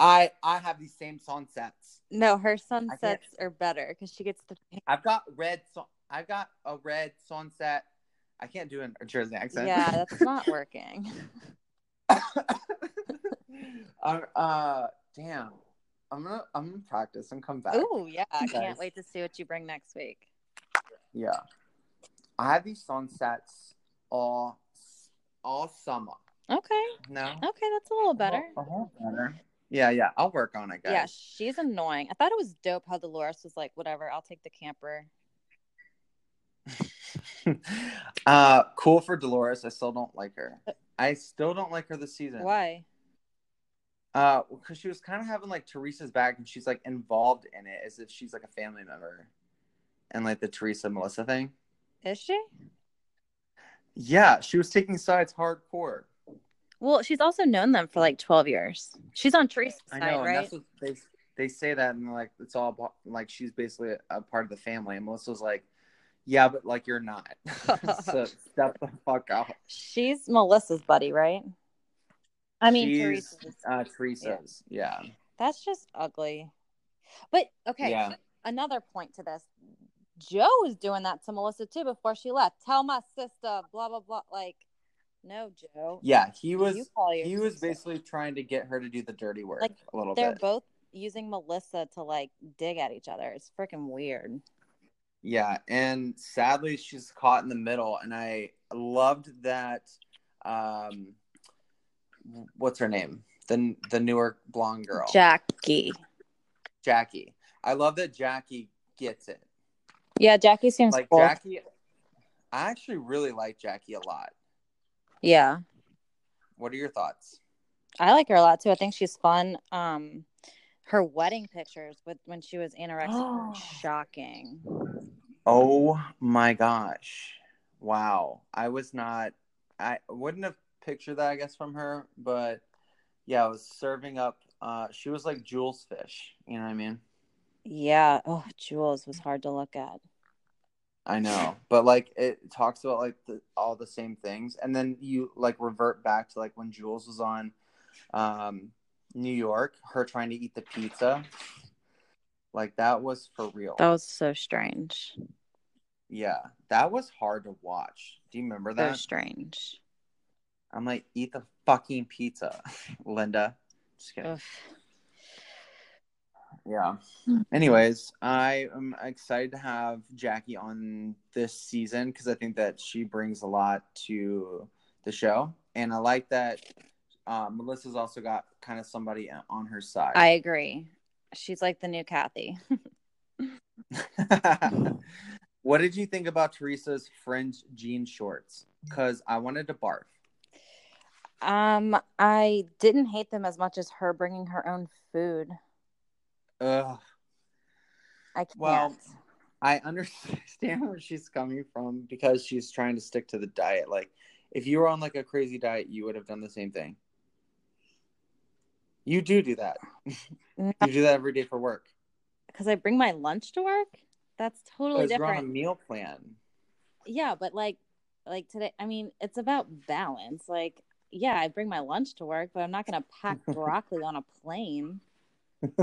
Speaker 1: I I have these same sunsets.
Speaker 2: No, her sunsets are better because she gets the
Speaker 1: I've got red. Sun- I've got a red sunset. I can't do a Jersey accent.
Speaker 2: yeah. That's not working.
Speaker 1: uh, uh, damn. I'm gonna I'm gonna practice and come back.
Speaker 2: Oh yeah. I can't wait to see what you bring next week.
Speaker 1: Yeah. I have these sunsets all all summer.
Speaker 2: Okay,
Speaker 1: No.
Speaker 2: okay, that's a little better.
Speaker 1: A whole better. Yeah, yeah. I'll work on it, guys.
Speaker 2: Yeah, she's annoying. I thought it was dope how Dolores was like, whatever, I'll take the camper.
Speaker 1: uh, cool for Dolores. I still don't like her. I still don't like her this season.
Speaker 2: Why?
Speaker 1: Uh, because she was kind of having like Teresa's back, and she's like involved in it as if she's like a family member, and like the Teresa Melissa thing.
Speaker 2: Is she?
Speaker 1: Yeah, she was taking sides hardcore.
Speaker 2: Well, she's also known them for like 12 years. She's on Teresa's
Speaker 1: I
Speaker 2: side,
Speaker 1: know, and
Speaker 2: right?
Speaker 1: they they say that, and like it's all like she's basically a, a part of the family. And Melissa's like, yeah, but like you're not. so step the fuck out.
Speaker 2: She's Melissa's buddy, right? I mean,
Speaker 1: She's,
Speaker 2: Teresa's.
Speaker 1: uh, Teresa's. Yeah.
Speaker 2: That's just ugly. But okay,
Speaker 1: Yeah.
Speaker 2: another point to this. Joe was doing that to Melissa too before she left. Tell my sister, blah blah blah. Like, no, Joe.
Speaker 1: Yeah, he was.
Speaker 2: You
Speaker 1: He was
Speaker 2: sister.
Speaker 1: basically trying to get her to do the dirty work
Speaker 2: Like,
Speaker 1: a little bit.
Speaker 2: They're both using Melissa to like dig at each other. It's freaking weird.
Speaker 1: Yeah, and sadly she's caught in the middle and I loved that um what's her name? The the newer blonde girl.
Speaker 2: Jackie.
Speaker 1: Jackie. I love that Jackie gets it.
Speaker 2: Yeah, Jackie seems
Speaker 1: Like
Speaker 2: cool.
Speaker 1: Jackie I actually really like Jackie a lot.
Speaker 2: Yeah.
Speaker 1: What are your thoughts?
Speaker 2: I like her a lot too. I think she's fun. Um Her wedding pictures with when she was anorexic were shocking.
Speaker 1: Oh my gosh. Wow. I was not I wouldn't have pictured that I guess from her, but yeah, I was serving up uh she was like Jules fish, you know what I mean?
Speaker 2: Yeah. Oh, Jules was hard to look at.
Speaker 1: I know. But like it talks about like the, all the same things and then you like revert back to like when Jules was on um New York, her trying to eat the pizza. Like that was for real.
Speaker 2: That was so strange.
Speaker 1: Yeah, that was hard to watch. Do you remember
Speaker 2: So
Speaker 1: that?
Speaker 2: strange.
Speaker 1: I'm like, eat the fucking pizza, Linda. Just kidding.
Speaker 2: Ugh.
Speaker 1: Yeah. Anyways, I am excited to have Jackie on this season because I think that she brings a lot to the show, and I like that uh, Melissa's also got kind of somebody on her side.
Speaker 2: I agree. She's like the new Kathy.
Speaker 1: what did you think about Teresa's fringe jean shorts? Because I wanted to barf.
Speaker 2: Um, I didn't hate them as much as her bringing her own food.
Speaker 1: Ugh.
Speaker 2: I can't.
Speaker 1: Well, I understand where she's coming from because she's trying to stick to the diet. Like, if you were on like a crazy diet, you would have done the same thing. You do do that. You do that every day for work.
Speaker 2: because I bring my lunch to work. That's totally
Speaker 1: Because you're on a meal plan.
Speaker 2: Yeah, but like, like today, I mean, it's about balance. Like, yeah, I bring my lunch to work, but I'm not gonna pack broccoli on a plane.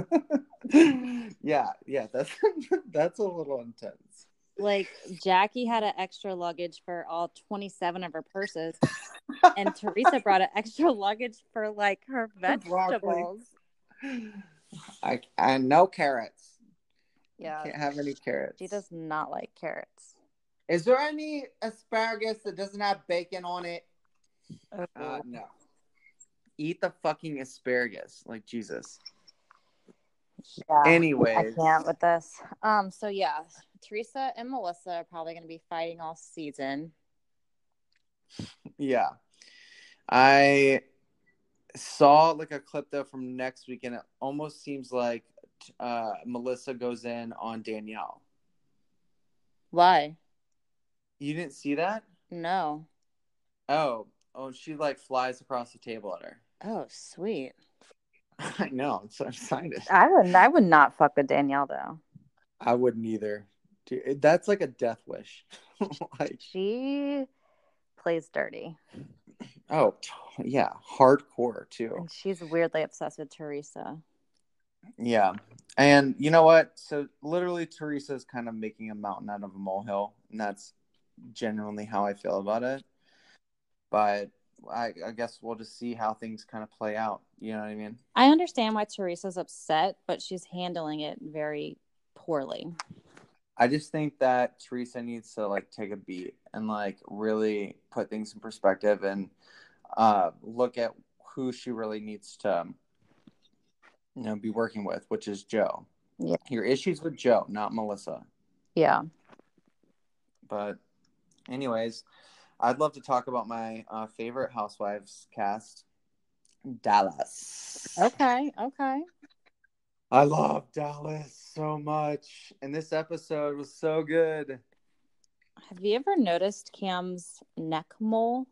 Speaker 1: yeah, yeah, that's that's a little intense.
Speaker 2: Like, Jackie had an extra luggage for all 27 of her purses, and Teresa brought an extra luggage for like her vegetables.
Speaker 1: I and no carrots.
Speaker 2: Yeah,
Speaker 1: Can't have any carrots.
Speaker 2: she does not like carrots.
Speaker 1: Is there any asparagus that doesn't have bacon on it?
Speaker 2: Oh.
Speaker 1: Uh, no. Eat the fucking asparagus, like Jesus.
Speaker 2: yeah.
Speaker 1: Anyways,
Speaker 2: I can't with this. Um, so yeah, Teresa and Melissa are probably going to be fighting all season.
Speaker 1: yeah, I saw like a clip though from next week, and it almost seems like uh, Melissa goes in on Danielle.
Speaker 2: Why?
Speaker 1: You didn't see that?
Speaker 2: No.
Speaker 1: Oh, oh, she like flies across the table at her.
Speaker 2: Oh, sweet.
Speaker 1: I know. I'm so excited.
Speaker 2: I would. I would not fuck with Danielle though.
Speaker 1: I wouldn't either. Dude, that's like a death wish. like,
Speaker 2: She plays dirty,
Speaker 1: oh, yeah, hardcore too.
Speaker 2: and she's weirdly obsessed with Teresa.
Speaker 1: Yeah. And you know what? So literally Teresa is kind of making a mountain out of a molehill, and that's genuinely how I feel about it. But I, I guess we'll just see how things kind of play out. You know what I mean?
Speaker 2: I understand why Teresa's upset, but she's handling it very poorly.
Speaker 1: I just think that Teresa needs to like take a beat and like really put things in perspective and uh, look at who she really needs to, you know, be working with, which is Joe.
Speaker 2: Yeah.
Speaker 1: Your issues with Joe, not Melissa.
Speaker 2: Yeah.
Speaker 1: But, anyways, I'd love to talk about my uh, favorite Housewives cast, Dallas.
Speaker 2: Okay. Okay.
Speaker 1: I love Dallas so much, and this episode was so good.
Speaker 2: Have you ever noticed Cam's neck mole?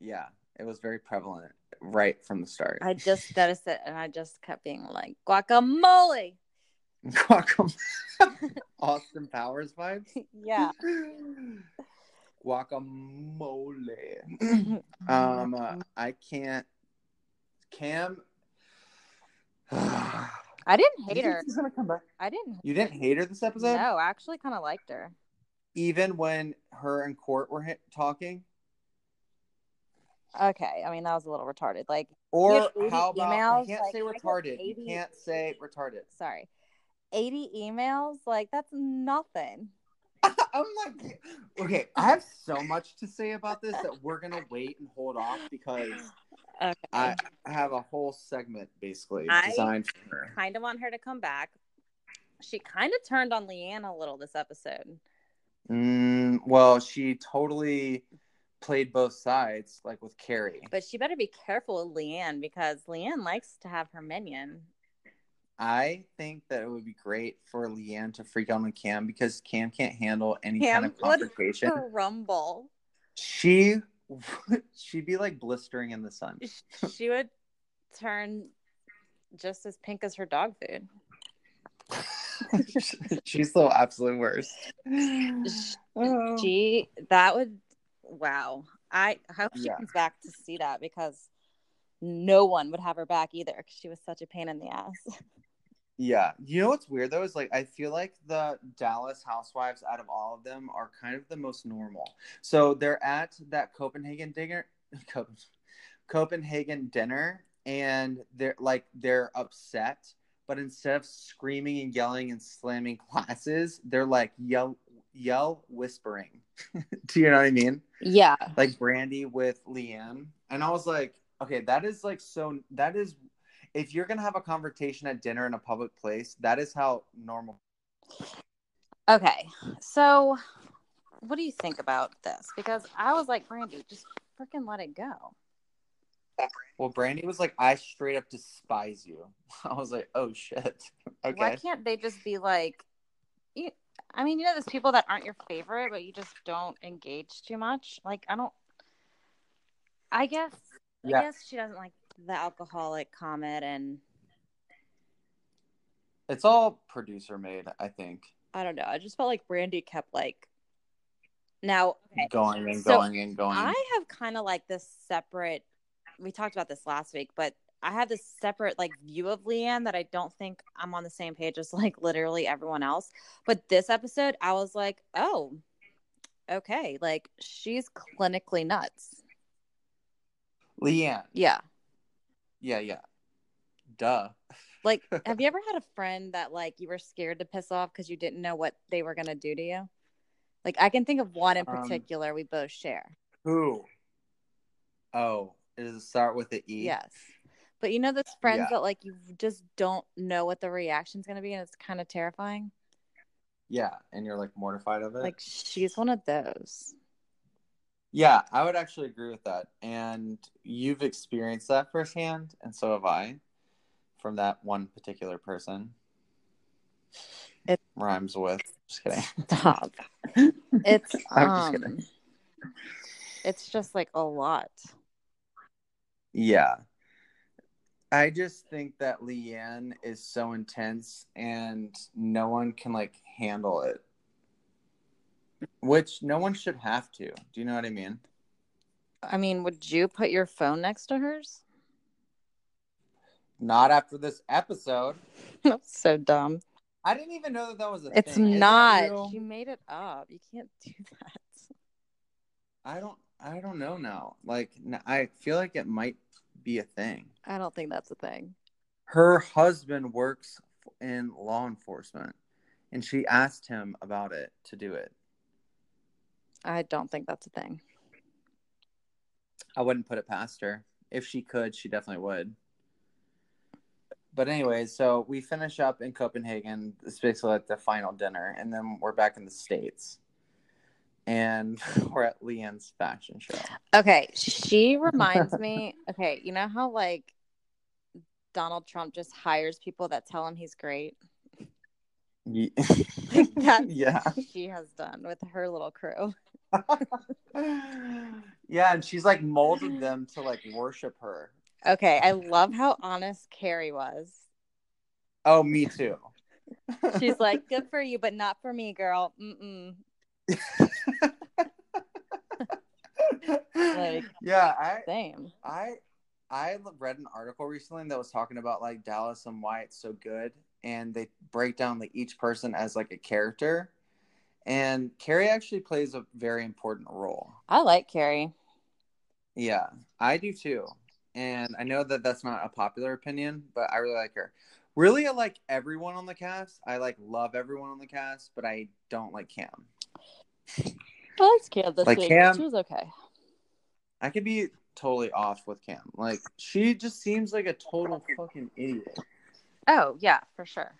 Speaker 1: Yeah, it was very prevalent right from the start.
Speaker 2: I just noticed it, and I just kept being like, "Guacamole."
Speaker 1: Guacamole. Austin Powers vibes.
Speaker 2: yeah.
Speaker 1: Guacamole. Um, uh, I can't. Cam.
Speaker 2: I didn't hate her.
Speaker 1: She's gonna come back.
Speaker 2: I didn't.
Speaker 1: You didn't hate her this episode,
Speaker 2: No, I actually kind of liked her.
Speaker 1: even when her and Court were hit- talking.
Speaker 2: Okay, I mean that was a little retarded. Like,
Speaker 1: Or how about?
Speaker 2: emails,
Speaker 1: you can't
Speaker 2: like,
Speaker 1: say retarded.
Speaker 2: 80
Speaker 1: You can't say retarded.
Speaker 2: sorry, eighty emails. Like that's nothing.
Speaker 1: I'm like, okay, I have so much to say about this that we're gonna wait and hold off because
Speaker 2: Okay.
Speaker 1: I have a whole segment basically
Speaker 2: I-
Speaker 1: designed for her.
Speaker 2: kind of want her to come back. She kind of turned on LeeAnne a little this episode.
Speaker 1: Mm, well, she totally played both sides, like with Carrie.
Speaker 2: But she better be careful with LeeAnne because LeeAnne likes to have her minion.
Speaker 1: I think that it would be great for LeeAnne to freak out on Cam because Cam can't handle any
Speaker 2: Cam
Speaker 1: kind of confrontation.
Speaker 2: Rumble.
Speaker 1: She she'd be like blistering in the sun.
Speaker 2: She would turn just as pink as her dog food.
Speaker 1: She's the absolute worst. Oh.
Speaker 2: She that would wow. I I hope she
Speaker 1: Yeah.
Speaker 2: comes back to see that because no one would have her back either because she was such a pain in the ass.
Speaker 1: Yeah. You know what's weird though is like I feel like the Dallas housewives out of all of them are kind of the most normal. So they're at that Copenhagen dinner Copenhagen dinner and they're like they're upset, but instead of screaming and yelling and slamming glasses, they're like yell yell whispering. Do you know what I mean?
Speaker 2: Yeah.
Speaker 1: like Brandi with LeeAnne. And I was like, okay, that is like so that is if you're gonna have a conversation at dinner in a public place, that is how normal
Speaker 2: Okay. So what do you think about this? Because I was like, Brandi, just freaking let it go.
Speaker 1: well Brandi was like, I straight up despise you. I was like, oh shit. Okay.
Speaker 2: Why can't they just be like you I mean, you know, there's people that aren't your favorite, but you just don't engage too much. Like, I don't. I guess.
Speaker 1: Yeah.
Speaker 2: I guess she doesn't like the alcoholic comet and
Speaker 1: It's all producer made, I think.
Speaker 2: I don't know. I just felt like Brandi kept like. Now, okay,
Speaker 1: Going and
Speaker 2: So,
Speaker 1: going and going.
Speaker 2: I have kind of like this separate. We talked about this last week, but I have this separate like view of LeeAnne that I don't think I'm on the same page as like literally everyone else. But this episode, I was like, oh, okay, like she's clinically nuts.
Speaker 1: LeeAnne.
Speaker 2: Yeah.
Speaker 1: Yeah, yeah. Duh.
Speaker 2: Like, have you ever had a friend that like you were scared to piss off because you didn't know what they were gonna do to you? Like, I can think of one in
Speaker 1: Um,
Speaker 2: particular we both share.
Speaker 1: Who? Oh, does it start with the E?
Speaker 2: Yes. But you know those friends
Speaker 1: Yeah.
Speaker 2: that like you just don't know what the reaction's gonna be and it's kind of terrifying?
Speaker 1: Yeah, and you're like mortified of it.
Speaker 2: Like she's one of those.
Speaker 1: Yeah, I would actually agree with that. And you've experienced that firsthand, and so have I from that one particular person.
Speaker 2: It-
Speaker 1: rhymes with. Just kidding.
Speaker 2: Stop. It's
Speaker 1: I'm just
Speaker 2: um
Speaker 1: kidding.
Speaker 2: it's just like a lot.
Speaker 1: Yeah. I just think that LeeAnne is so intense and no one can like handle it. Which no one should have to. Do you know what I mean?
Speaker 2: I mean, would you put your phone next to hers?
Speaker 1: Not after this episode.
Speaker 2: That's so dumb.
Speaker 1: I didn't even know that that was a
Speaker 2: It's
Speaker 1: thing. Is
Speaker 2: not.
Speaker 1: real?
Speaker 2: She made it up. You can't do that.
Speaker 1: I don't. I don't know now. Like, I feel like it might be a thing.
Speaker 2: I don't think that's a thing.
Speaker 1: Her husband works in law enforcement, and she asked him about it to do it.
Speaker 2: I don't think that's a thing.
Speaker 1: I wouldn't put it past her. If she could, she definitely would. But anyway, so we finish up in Copenhagen. It's basically like the final dinner, and then we're back in the states, and we're at LeeAnne's fashion show.
Speaker 2: Okay, she reminds me. Okay, you know how like Donald Trump just hires people that tell him he's great.
Speaker 1: Ye-
Speaker 2: That's
Speaker 1: yeah,
Speaker 2: she has done with her little crew.
Speaker 1: Yeah, and she's like molded them to like worship her.
Speaker 2: Okay, I love how honest Carrie was.
Speaker 1: Oh, me too.
Speaker 2: She's like, "Good for you, but not for me, girl." Mm-mm. Like-
Speaker 1: yeah, I
Speaker 2: Same.
Speaker 1: I I read an article recently that was talking about like Dallas and why it's so good, and they break down like each person as like a character, and Carrie actually plays a very important role.
Speaker 2: I like Carrie.
Speaker 1: Yeah, I do too, and I know that that's not a popular opinion, but I really like her. Really, I like everyone on the cast. I like love everyone on the cast, but I don't like Cam.
Speaker 2: I liked Cam this
Speaker 1: Like
Speaker 2: week.
Speaker 1: Cam-
Speaker 2: She was okay.
Speaker 1: I could be totally off with Cam. Like she just seems like a total fucking idiot.
Speaker 2: Oh yeah, for sure.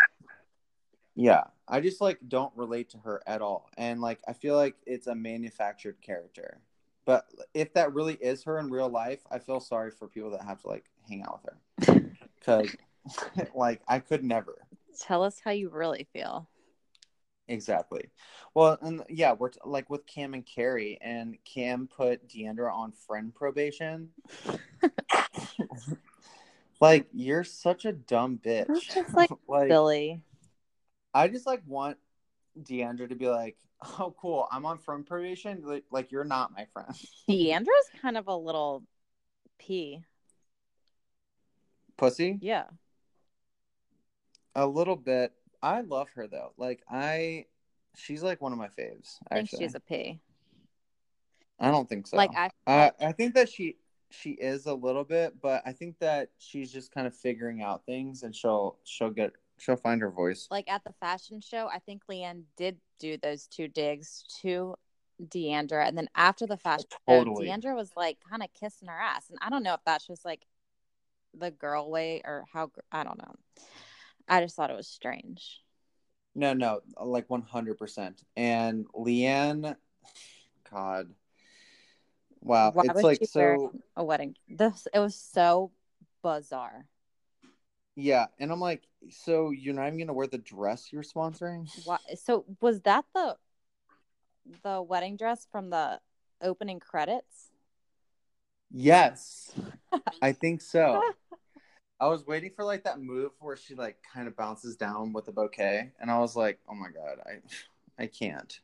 Speaker 1: Yeah, I just like don't relate to her at all, and like I feel like it's a manufactured character. But if that really is her in real life, I feel sorry for people that have to like hang out with her because like I could never.
Speaker 2: Tell us how you really feel.
Speaker 1: Exactly. Well, and yeah, we're t- like with Cam and Carrie, and Cam put D'Andra on friend probation. like you're such a dumb bitch.
Speaker 2: Just like
Speaker 1: like
Speaker 2: Billy.
Speaker 1: I just like want D'Andra to be like, "Oh, cool, I'm on friend probation. Like, like you're not my friend."
Speaker 2: D'Andra's kind of a little p.
Speaker 1: Pussy.
Speaker 2: Yeah.
Speaker 1: A little bit. I love her though. Like I, she's like one of my faves.
Speaker 2: I think
Speaker 1: Actually,
Speaker 2: she's a p.
Speaker 1: I don't think so.
Speaker 2: Like I
Speaker 1: Uh, I think that she she is a little bit, but I think that she's just kind of figuring out things, and she'll she'll get she'll find her voice.
Speaker 2: like at the fashion show, I think LeeAnne did do those two digs to D'Andra, and then after the fashion
Speaker 1: Totally.
Speaker 2: show, D'Andra was like kind of kissing her ass, and I don't know if that's just like the girl way or how I don't know. I just thought it was strange.
Speaker 1: No, no, like one hundred percent. And LeeAnne, God, wow,
Speaker 2: Why
Speaker 1: it's like so.
Speaker 2: a wedding? This it was so bizarre.
Speaker 1: Yeah, and I'm like, so you're not even gonna wear the dress you're sponsoring?
Speaker 2: Why? So was that the the wedding dress from the opening credits?
Speaker 1: Yes, I think so. I was waiting for like that move where she like kind of bounces down with a bouquet, and I was like, oh my god, I, I can't.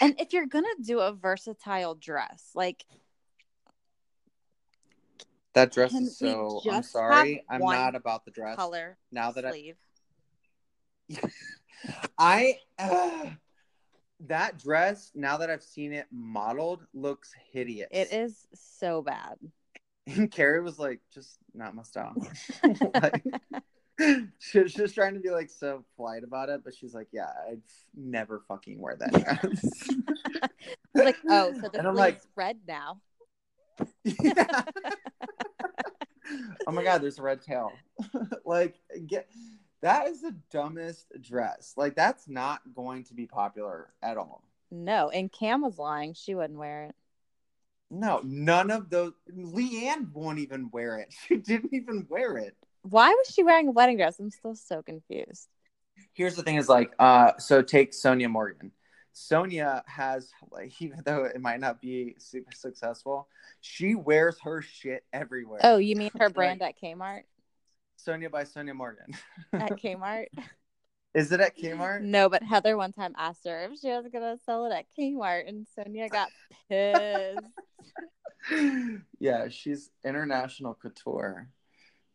Speaker 2: And if you're gonna do a versatile dress, like
Speaker 1: That dress
Speaker 2: Can
Speaker 1: is so. I'm sorry, I'm not about the dress.
Speaker 2: color
Speaker 1: Now that I,
Speaker 2: sleeve,
Speaker 1: I, uh, that dress. Now that I've seen it modeled, looks hideous.
Speaker 2: it is so bad.
Speaker 1: And Carrie was like, just not my style. like, she was just trying to be like so polite about it, but she's like, yeah, I'd never fucking wear that dress.
Speaker 2: Like, oh, so the
Speaker 1: And I'm like-
Speaker 2: red now.
Speaker 1: Yeah. Oh my god, there's a red tail. like get that is the dumbest dress. Like that's not going to be popular at all.
Speaker 2: No, and Cam was lying; she wouldn't wear it.
Speaker 1: No, none of those LeeAnne won't even wear it. She didn't even wear it.
Speaker 2: Why was she wearing a wedding dress? I'm still so confused.
Speaker 1: Here's the thing is like uh so take Sonja Morgan. Sonja has like even though it might not be super successful, she wears her shit everywhere.
Speaker 2: Oh, you mean her
Speaker 1: Like-
Speaker 2: brand at Kmart?
Speaker 1: Sonja by Sonja Morgan.
Speaker 2: At Kmart?
Speaker 1: Is it at Kmart?
Speaker 2: no, but Heather one time asked her if she was gonna sell it at Kmart, and Sonja got pissed.
Speaker 1: yeah, she's international couture.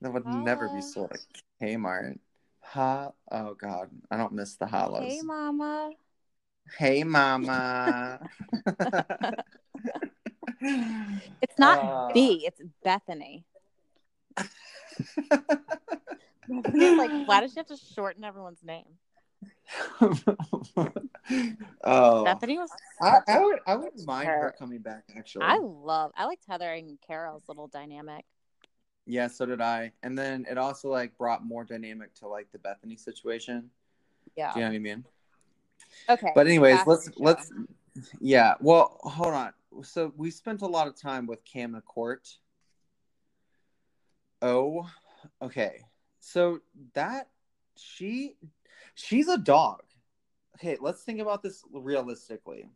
Speaker 1: That would never be sold at Kmart. Ha! Oh God, I don't miss the hollows.
Speaker 2: hey, Mama.
Speaker 1: Hey, mama.
Speaker 2: It's not
Speaker 1: Uh,
Speaker 2: B. It's Bethany. Bethany's like, why does she have to shorten everyone's name?
Speaker 1: oh,
Speaker 2: Bethany was.
Speaker 1: I, I would, I wouldn't mind her
Speaker 2: Her.
Speaker 1: coming back. Actually,
Speaker 2: I love. I liked Heather and Carol's little dynamic.
Speaker 1: yeah, so did I. And then it also like brought more dynamic to like the Bethany situation.
Speaker 2: Yeah.
Speaker 1: Do you know what I mean?
Speaker 2: Okay.
Speaker 1: But anyways, let's
Speaker 2: to the show.
Speaker 1: let's yeah. Well, hold on. So we spent a lot of time with Cam and Court. Oh, okay. So that she she's a dog. Okay, let's think about this realistically.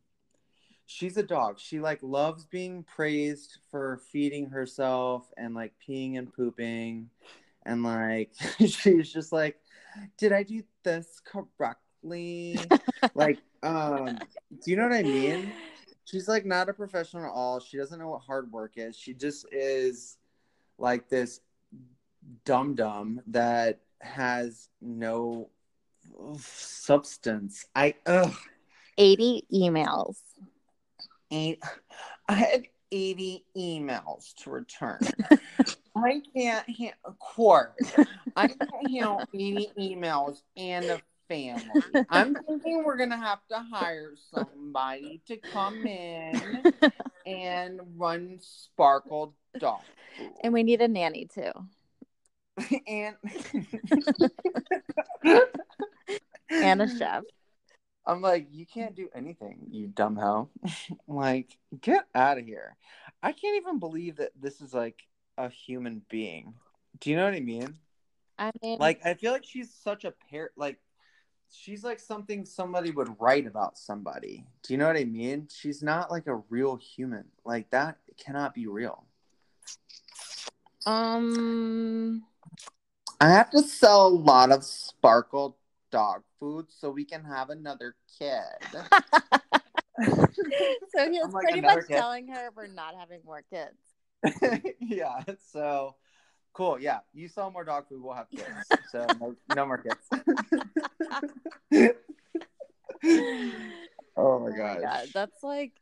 Speaker 1: She's a dog. She like loves being praised for feeding herself and like peeing and pooping and like she's just like did I do this like um do you know what I mean? She's like not a professional at all. She doesn't know what hard work is. She just is like this dum dum that has no substance. I ugh.
Speaker 2: 80 emails.
Speaker 1: Eight, I had 80 emails to return. I can't handle court. I can't handle 80 emails and a family. I'm thinking we're gonna have to hire somebody to come in and run Sparkle Dog.
Speaker 2: And we need a nanny too.
Speaker 1: and
Speaker 2: And a chef.
Speaker 1: I'm like, you can't do anything, you dumb hoe. like, get out of here. I can't even believe that this is like a human being. Do you know what I mean?
Speaker 2: I mean,
Speaker 1: Like I feel like she's such a pair. Like she's like something somebody would write about somebody. Do you know what I mean? She's not like a real human. Like that cannot be real.
Speaker 2: um,
Speaker 1: I have to sell a lot of sparkle dog food so we can have another kid.
Speaker 2: so he was
Speaker 1: like
Speaker 2: pretty much
Speaker 1: kid.
Speaker 2: telling her we're not having more kids.
Speaker 1: yeah. So cool. Yeah. You sell more dog food, we'll have kids. So no, no more kids. oh my oh gosh.
Speaker 2: that's like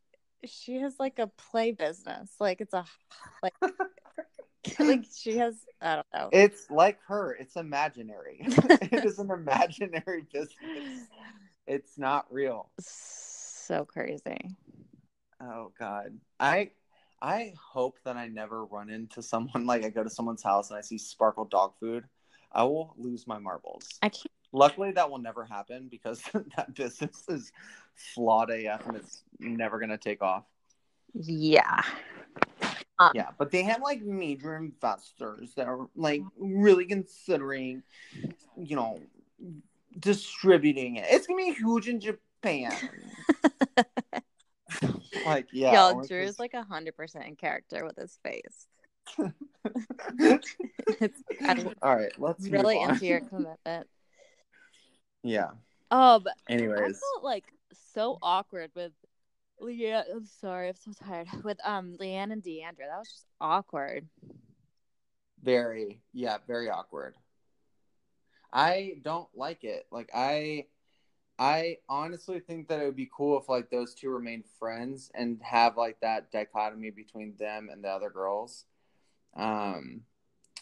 Speaker 2: she has like a play business. Like it's a like like she has I don't know.
Speaker 1: It's like her. It's imaginary. it is an imaginary business. It's not real.
Speaker 2: so crazy.
Speaker 1: Oh God. I I hope that I never run into someone like I go to someone's house and I see sparkle dog food. I will lose my marbles.
Speaker 2: I can't
Speaker 1: Luckily, that will never happen because that business is flawed AF and it's never gonna take off.
Speaker 2: Yeah. Um,
Speaker 1: Yeah, but they have like major investors that are like really considering, you know, distributing it. It's gonna be huge in Japan. like, yeah,
Speaker 2: Y'all,
Speaker 1: or
Speaker 2: Drew's
Speaker 1: just-
Speaker 2: like a hundred percent in character with his face.
Speaker 1: All
Speaker 2: I'm
Speaker 1: let's move
Speaker 2: really into your commitment.
Speaker 1: Yeah.
Speaker 2: Oh, but I felt like so awkward with LeeAnne. I'm sorry, I'm so tired. With um LeeAnne and D'Andra, that was just awkward.
Speaker 1: very, yeah, very awkward. I don't like it. Like I I honestly think that it would be cool if like those two remained friends and have like that dichotomy between them and the other girls. Um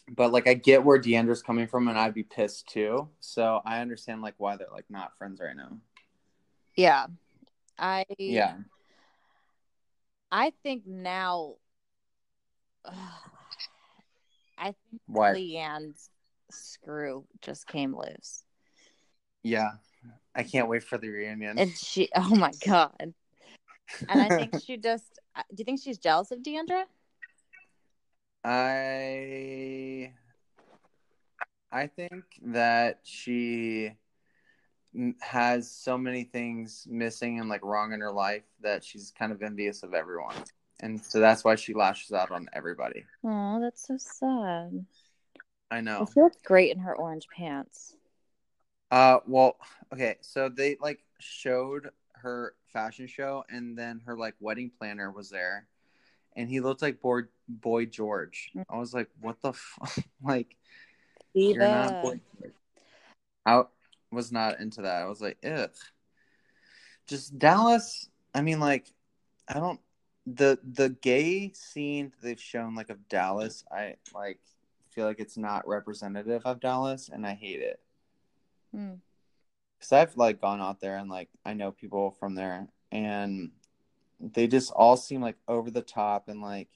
Speaker 1: but like I get where D'Andra's coming from and I'd be pissed too. So I understand like why they're like not friends right now.
Speaker 2: Yeah, I
Speaker 1: Yeah.
Speaker 2: I think now. I think
Speaker 1: Why?
Speaker 2: LeeAnne's screw just came loose,
Speaker 1: Yeah. I can't wait for the reunion.
Speaker 2: and she. Oh my god! And I think she just. uh, Do you think she's jealous of D'Andra?
Speaker 1: I I think that she has so many things missing and like wrong in her life that she's kind of envious of everyone. And so that's why she lashes out on everybody.
Speaker 2: Oh, that's so sad.
Speaker 1: I know.
Speaker 2: She looks great in her orange pants.
Speaker 1: Uh well, okay, so they like showed her fashion show and then her like wedding planner was there and he looked like boy, boy George. I was like, what the fuck? like You're not Boy George. I was not into that. I was like, ugh. Just Dallas. I mean, like, I don't. The the gay scene they've shown like of Dallas, I like feel like it's not representative of Dallas, and I hate it.
Speaker 2: Hmm.
Speaker 1: Cause I've like gone out there and like I know people from there, and they just all seem like over the top and like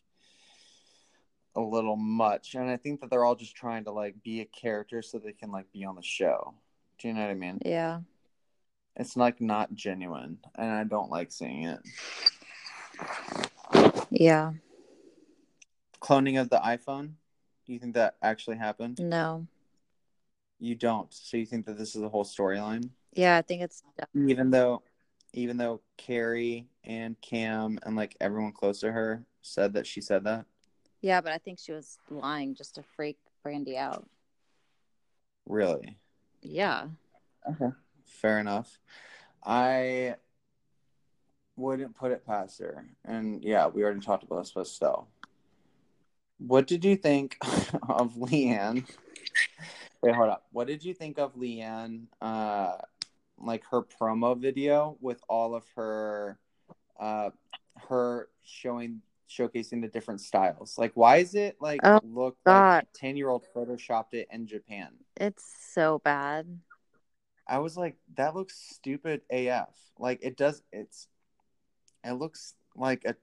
Speaker 1: a little much. And I think that they're all just trying to like be a character so they can like be on the show. Do you know what I mean?
Speaker 2: Yeah.
Speaker 1: It's like not genuine, and I don't like seeing it.
Speaker 2: Yeah.
Speaker 1: Cloning of the iPhone. Do you think that actually happened?
Speaker 2: No.
Speaker 1: You don't. So you think that this is a whole storyline?
Speaker 2: Yeah, I think it's
Speaker 1: Even though, even though Carrie and Cam and like everyone close to her said that she said that.
Speaker 2: yeah, but I think she was lying just to freak Brandi out.
Speaker 1: Really?
Speaker 2: Yeah.
Speaker 1: Okay. Fair enough. I wouldn't put it past her. And yeah, we already talked about this, but still. What did you think of LeeAnne? Wait, hold up. What did you think of LeeAnne, uh, like her promo video with all of her, uh, her showing, showcasing the different styles? Like, why is it like
Speaker 2: Oh,
Speaker 1: look
Speaker 2: God.
Speaker 1: like 10 year old photoshopped it in Japan?
Speaker 2: It's so bad.
Speaker 1: I was like, that looks stupid AF. Like it does. It's. It looks like a.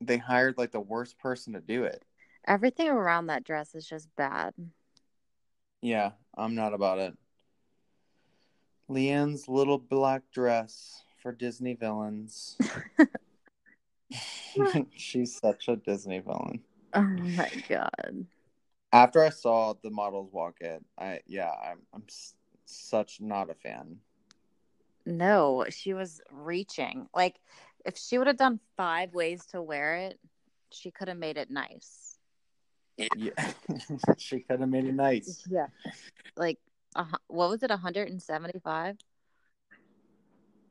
Speaker 1: They hired like the worst person to do it.
Speaker 2: Everything around that dress is just bad.
Speaker 1: Yeah, I'm not about it. LeeAnne's little black dress for Disney villains. She's such a Disney villain.
Speaker 2: Oh my god.
Speaker 1: After I saw the models walk it, I yeah, I'm I'm s- such not a fan.
Speaker 2: No, she was reaching. Like, if she would have done five ways to wear it, she could have made it nice.
Speaker 1: Yeah, she could have made it nice.
Speaker 2: Yeah. Like, uh, what was it, 175?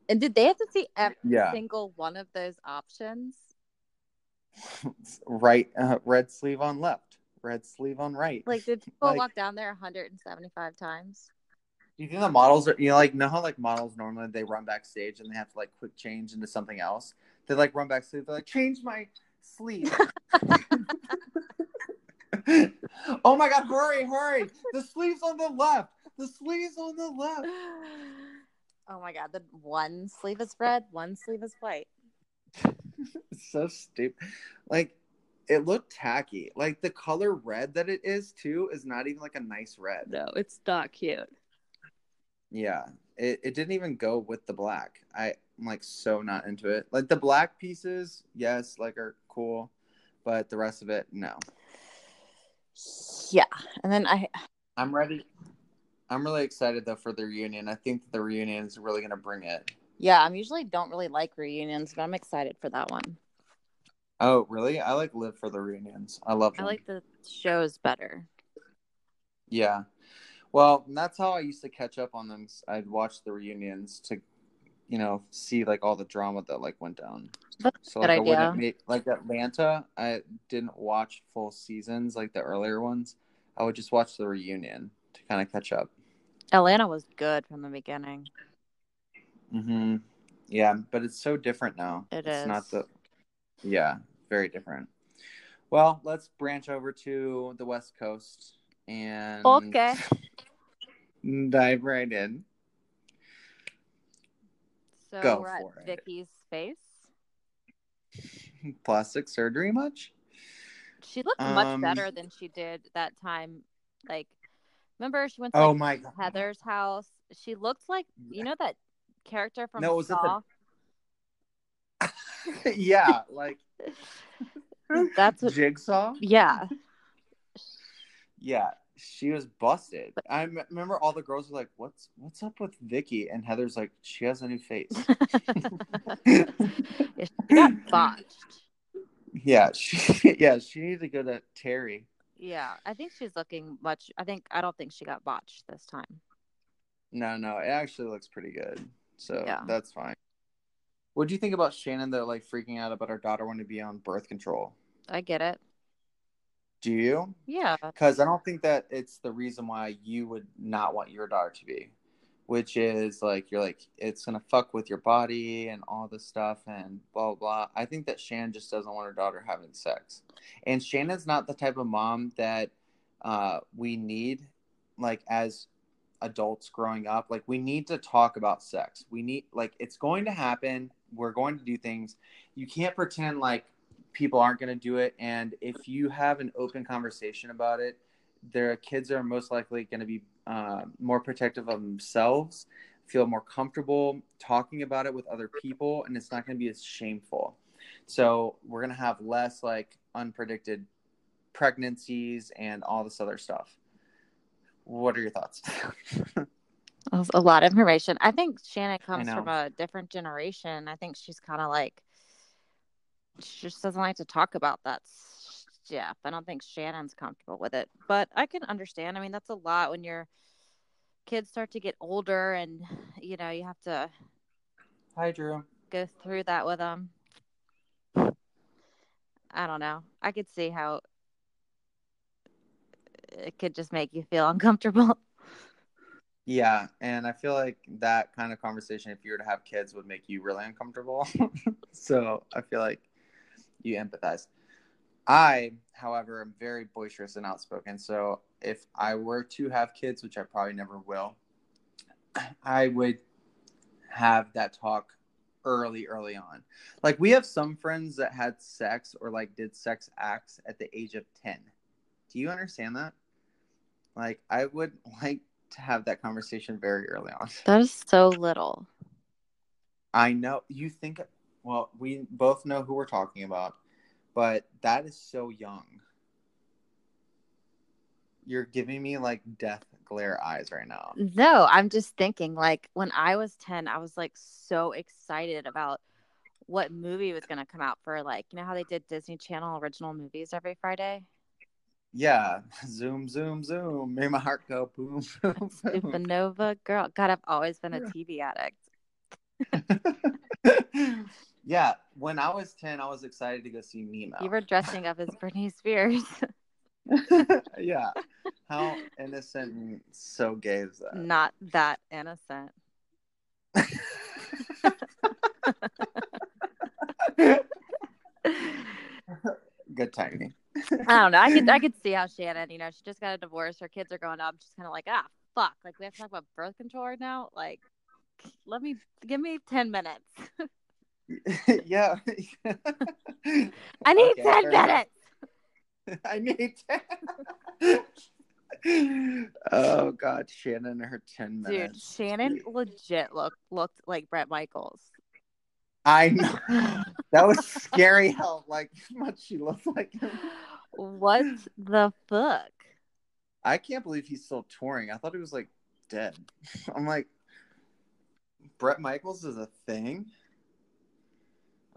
Speaker 2: And did they have to see every
Speaker 1: Yeah,
Speaker 2: single one of those options?
Speaker 1: right. Uh, red sleeve on left, red sleeve on right.
Speaker 2: Like, did people
Speaker 1: Like-
Speaker 2: walk down there 175 times?
Speaker 1: Do you think the models are you know like know how like models normally they run backstage and they have to like quick change into something else? They like run backstage. They're like change my sleeve. Oh my god! Hurry, hurry! The sleeve's on the left. The sleeve's on the left.
Speaker 2: Oh my god, the one sleeve is red, one sleeve is white.
Speaker 1: It's so stupid. Like it looked tacky. Like the color red that it is too is not even like a nice red.
Speaker 2: No, it's not cute.
Speaker 1: Yeah. It, it didn't even go with the black. I, I'm like so not into it. Like the black pieces, yes, like are cool, but the rest of it, no.
Speaker 2: Yeah. And then I
Speaker 1: I'm ready. I'm really excited though for the reunion. I think the reunion is really gonna bring it.
Speaker 2: yeah, I'm usually don't really like reunions, but I'm excited for that one.
Speaker 1: Oh, really? I like live for the reunions. I love
Speaker 2: I like the shows better.
Speaker 1: Yeah. Well, that's how I used to catch up on them. I'd watch the reunions to, you know, see like all the drama that like went down.
Speaker 2: That's
Speaker 1: So like, I wouldn't make, like Atlanta, I didn't watch full seasons like the earlier ones. I would just watch the reunion to kind of catch up.
Speaker 2: Atlanta was good from the beginning.
Speaker 1: hmm Yeah, but it's so different now.
Speaker 2: It
Speaker 1: it's not the. Yeah, very different. Well, let's branch over to the West Coast and
Speaker 2: Okay.
Speaker 1: dive right in.
Speaker 2: So
Speaker 1: Go
Speaker 2: we're
Speaker 1: for
Speaker 2: at
Speaker 1: it.
Speaker 2: Vicki's face.
Speaker 1: Plastic surgery much?
Speaker 2: She looked
Speaker 1: Um,
Speaker 2: much better than she did that time. Like, remember she went to
Speaker 1: Oh
Speaker 2: like,
Speaker 1: my god.
Speaker 2: Heather's house. She looked like you know that character from
Speaker 1: No, was it
Speaker 2: Saw.
Speaker 1: the yeah, like
Speaker 2: That's what.
Speaker 1: jigsaw.
Speaker 2: Yeah,
Speaker 1: Yeah, she was busted. I m- remember all the girls were like, "What's what's up with Vicki?" And Heather's like, "She has a new face."
Speaker 2: Yeah, she got botched.
Speaker 1: yeah, she yeah she needed to go to Terry.
Speaker 2: Yeah, I think she's looking much. I think I don't think she got botched this time.
Speaker 1: No, no, it actually looks pretty good. So
Speaker 2: Yeah.
Speaker 1: that's fine. What do you think about Shannon though, like freaking out about her daughter wanting to be on birth control?
Speaker 2: I get it.
Speaker 1: Do you?
Speaker 2: Yeah,
Speaker 1: Because I don't think that it's the reason why you would not want your daughter to be, which is like you're like it's gonna fuck with your body and all this stuff and blah blah. blah. I think that Shannon just doesn't want her daughter having sex, and Shannon's not the type of mom that uh, we need, like as adults growing up. Like we need to talk about sex. We need like it's going to happen. We're going to do things. You can't pretend like people aren't going to do it and if you have an open conversation about it their kids are most likely going to be uh, more protective of themselves feel more comfortable talking about it with other people and it's not going to be as shameful so we're going to have less like unpredicted pregnancies and all this other stuff what are your thoughts
Speaker 2: a lot of information. I think Shannon comes from a different generation. I think she's kind of like she just doesn't like to talk about that stuff. I don't think Shannon's comfortable with it, but I can understand. I mean, that's a lot when your kids start to get older, and you know you have to
Speaker 1: hi drew
Speaker 2: go through that with them. I don't know. I could see how it could just make you feel uncomfortable.
Speaker 1: Yeah, and I feel like that kind of conversation, if you were to have kids, would make you really uncomfortable. so I feel like you empathize. I, however, am very boisterous and outspoken. So if I were to have kids, which I probably never will, I would have that talk early, early on. Like we have some friends that had sex or like did sex acts at the age of 10. Do you understand that? Like I would like to have that conversation very early on.
Speaker 2: That is so little.
Speaker 1: I know you think well, we both know who we're talking about, but that is so young. you're giving me like death glare eyes right now.
Speaker 2: No, I'm just thinking like when I was 10, I was like so excited about what movie was going to come out for like, you know how they did Disney Channel original movies every Friday?
Speaker 1: Yeah, zoom, zoom, zoom. Made my heart go boom, boom, boom.
Speaker 2: Supernova girl. God, I've always been a TV addict.
Speaker 1: yeah, when I was 10, I was excited to go see Nemo.
Speaker 2: You were dressing up as Britney Spears.
Speaker 1: yeah. How innocent and so gay is that?
Speaker 2: Not that innocent.
Speaker 1: Good timing.
Speaker 2: I don't know. I could I could see how Shannon, you know, she just got a divorce. Her kids are growing up. She's kind of like, ah, fuck. Like we have to talk about birth control right now. Like, let me give me ten minutes.
Speaker 1: yeah.
Speaker 2: I need
Speaker 1: Okay,
Speaker 2: ten minutes.
Speaker 1: I need 10. oh God, Shannon and her 10 minutes. Dude.
Speaker 2: Shannon legit looked looked like Bret Michaels.
Speaker 1: I know. That was scary how like much she looked like him.
Speaker 2: What the fuck?
Speaker 1: I can't believe he's still touring. I thought he was like dead. I'm like, Bret Michaels is a thing.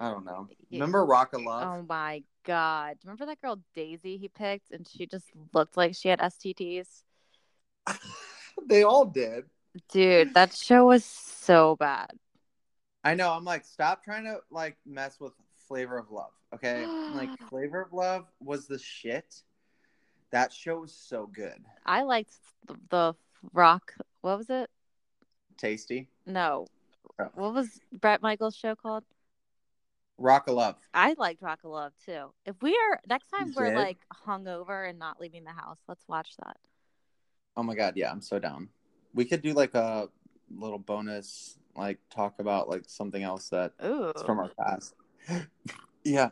Speaker 1: I don't know. Remember Rock of Love?
Speaker 2: Oh my god. Remember that girl Daisy he picked and she just looked like she had STDs?
Speaker 1: they all did.
Speaker 2: Dude, that show was so bad.
Speaker 1: I know. I'm like, stop trying to like mess with Flavor of Love. Okay, like Flavor of Love was the shit. That show was so good.
Speaker 2: I liked the, the rock. What was it?
Speaker 1: Tasty.
Speaker 2: No.
Speaker 1: Oh.
Speaker 2: What was Bret Michaels' show called?
Speaker 1: Rock of Love.
Speaker 2: I liked Rock of Love too. If we are next time
Speaker 1: You
Speaker 2: we're
Speaker 1: did?
Speaker 2: like hungover and not leaving the house, let's watch that.
Speaker 1: Oh my god, yeah, I'm so down. We could do like a little bonus, like talk about like something else that
Speaker 2: Ooh.
Speaker 1: from our past. yeah,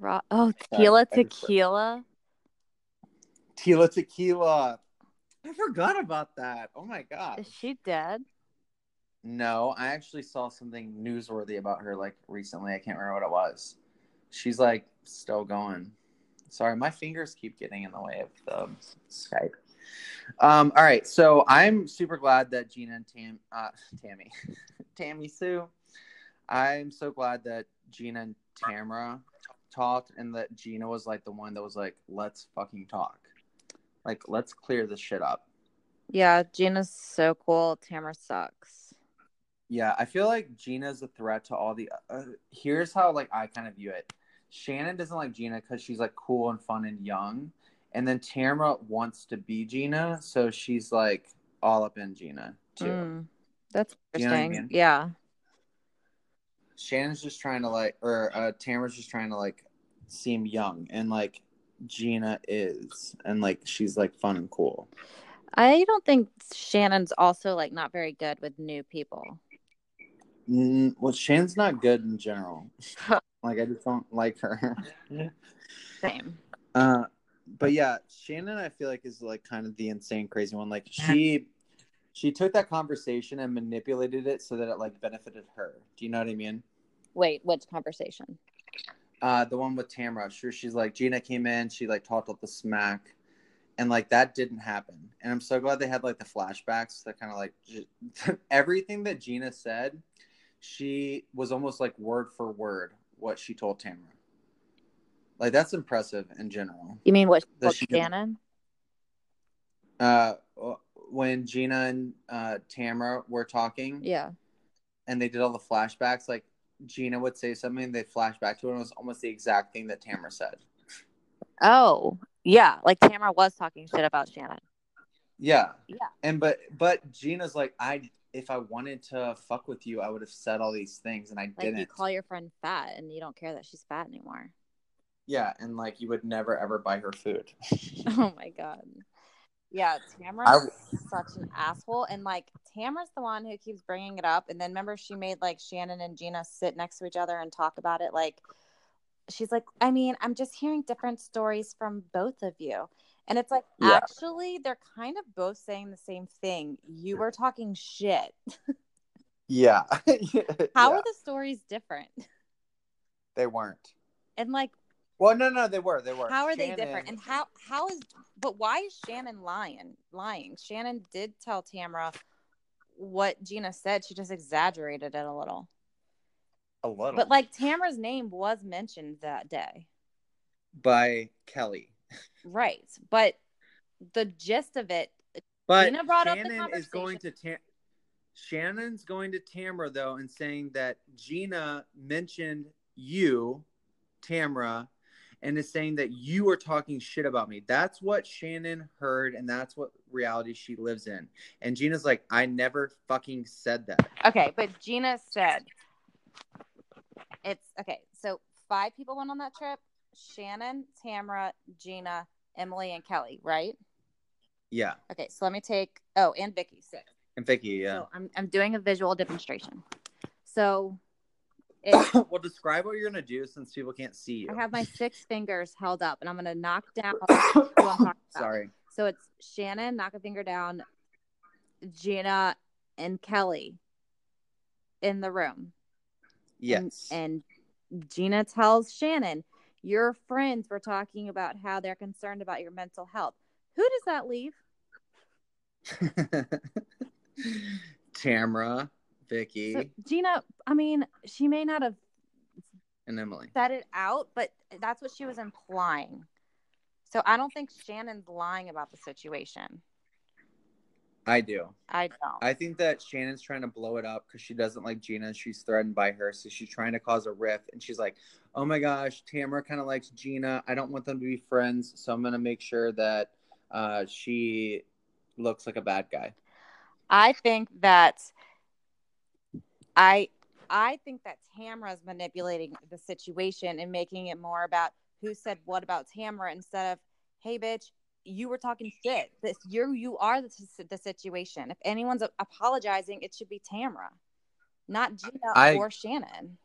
Speaker 2: Ro- oh, tequila
Speaker 1: just-
Speaker 2: tequila.
Speaker 1: Tila Tequila. I forgot about that. Oh my god.
Speaker 2: Is she dead?
Speaker 1: No, I actually saw something newsworthy about her like recently. I can't remember what it was. She's like still going. Sorry, my fingers keep getting in the way of the Skype. Um, all right, so I'm super glad that Gina and Tam, uh, Tammy, Tammy Sue. I'm so glad that Gina and Tamara talked, and that Gina was like the one that was like, "Let's fucking talk, like let's clear this shit up."
Speaker 2: Yeah, Gina's so cool. Tamara sucks.
Speaker 1: Yeah, I feel like Gina's a threat to all the. Uh, here's how like I kind of view it. Shannon doesn't like Gina because she's like cool and fun and young, and then Tamara wants to be Gina, so she's like all up in Gina too.
Speaker 2: Mm, that's
Speaker 1: You know I
Speaker 2: interesting.
Speaker 1: mean?
Speaker 2: Yeah.
Speaker 1: Shannon's just trying to like, or uh, Tamara's just trying to like seem young, and like Gina is, and like she's like fun and cool.
Speaker 2: I don't think Shannon's also like not very good with new people.
Speaker 1: Mm, well, Shannon's not good in general. like I just don't like her.
Speaker 2: Same.
Speaker 1: Uh, but yeah, Shannon, I feel like is like kind of the insane, crazy one. Like she, she took that conversation and manipulated it so that it like benefited her. Do you know what I mean?
Speaker 2: Wait, which conversation?
Speaker 1: Uh, the one with Tamara. Sure, she's like Gina came in, she like talked up the smack, and like that didn't happen. And I'm so glad they had like the flashbacks that kind of like j- everything that Gina said. She was almost like word for word what she told Tamara. Like that's impressive in general.
Speaker 2: You mean what? What
Speaker 1: she did-
Speaker 2: Shannon?
Speaker 1: uh when Gina and uh Tamara were talking
Speaker 2: Yeah.
Speaker 1: and they did all the flashbacks, like Gina would say something, they'd flash back to it, and it was almost the exact thing that Tamara said.
Speaker 2: Oh, yeah. Like Tamara was talking shit about Shannon.
Speaker 1: Yeah.
Speaker 2: Yeah.
Speaker 1: And but but Gina's like, I if I wanted to fuck with you, I would have said all these things and I
Speaker 2: Like
Speaker 1: didn't.
Speaker 2: you call your friend fat and you don't care that she's fat anymore.
Speaker 1: yeah, and like you would never ever buy her food.
Speaker 2: Oh my god. Yeah, Tamara's such an asshole, and like Tamara's the one who keeps bringing it up. And then remember, she made like Shannon and Gina sit next to each other and talk about it. Like, she's like, I mean, I'm just hearing different stories from both of you, and it's like
Speaker 1: Yeah.
Speaker 2: actually they're kind of both saying the same thing. You were talking shit.
Speaker 1: yeah.
Speaker 2: How
Speaker 1: Yeah,
Speaker 2: are the stories different?
Speaker 1: they weren't.
Speaker 2: And like,
Speaker 1: Well, no, no, they were. They were.
Speaker 2: How are they different? And how how is but why is Shannon lying? Lying. Shannon did tell Tamara what Gina said. She just exaggerated it a little.
Speaker 1: a little,
Speaker 2: But like Tamara's name was mentioned that day.
Speaker 1: by Kelly.
Speaker 2: Right. But the gist of it,
Speaker 1: But
Speaker 2: Gina brought up the
Speaker 1: Shannon is going to Tam- Shannon's going to Tamara though and saying that Gina mentioned you, Tamara, and is saying that you are talking shit about me. That's what Shannon heard, and that's what reality she lives in. And Gina's like, I never fucking said that.
Speaker 2: okay, but Gina said it's okay. So five people went on that trip Shannon, Tamara, Gina, Emily, and Kelly, right?
Speaker 1: Yeah,
Speaker 2: Okay, so let me take, oh, and Vicki, six.
Speaker 1: and Vicki. Yeah.
Speaker 2: So I'm, I'm doing a visual demonstration. So it,
Speaker 1: well, describe what you're gonna do since people can't see you.
Speaker 2: I have my six fingers held up and I'm going to knock down. who I'm talking about.
Speaker 1: Sorry.
Speaker 2: So it's Shannon, knock a finger down, Gina, and Kelly in the room.
Speaker 1: Yes.
Speaker 2: And, and Gina tells Shannon, Your friends were talking about how they're concerned about your mental health. Who does that leave?
Speaker 1: Tamara, Vicki,
Speaker 2: So, Gina, I mean, she may not have
Speaker 1: and Emily.
Speaker 2: said it out, but that's what she was implying. So I don't think Shannon's lying about the situation.
Speaker 1: I do.
Speaker 2: I don't.
Speaker 1: I think that Shannon's trying to blow it up because she doesn't like Gina and she's threatened by her. So she's trying to cause a rift. And she's like, oh my gosh, Tamara kind of likes Gina. I don't want them to be friends. So I'm going to make sure that uh, she looks like a bad guy.
Speaker 2: I think that I I think that Tamara's manipulating the situation and making it more about who said what about Tamara instead of, hey bitch, you were talking shit. This you you are the, the situation. If anyone's apologizing, it should be Tamara, not Gina
Speaker 1: I-
Speaker 2: or Shannon.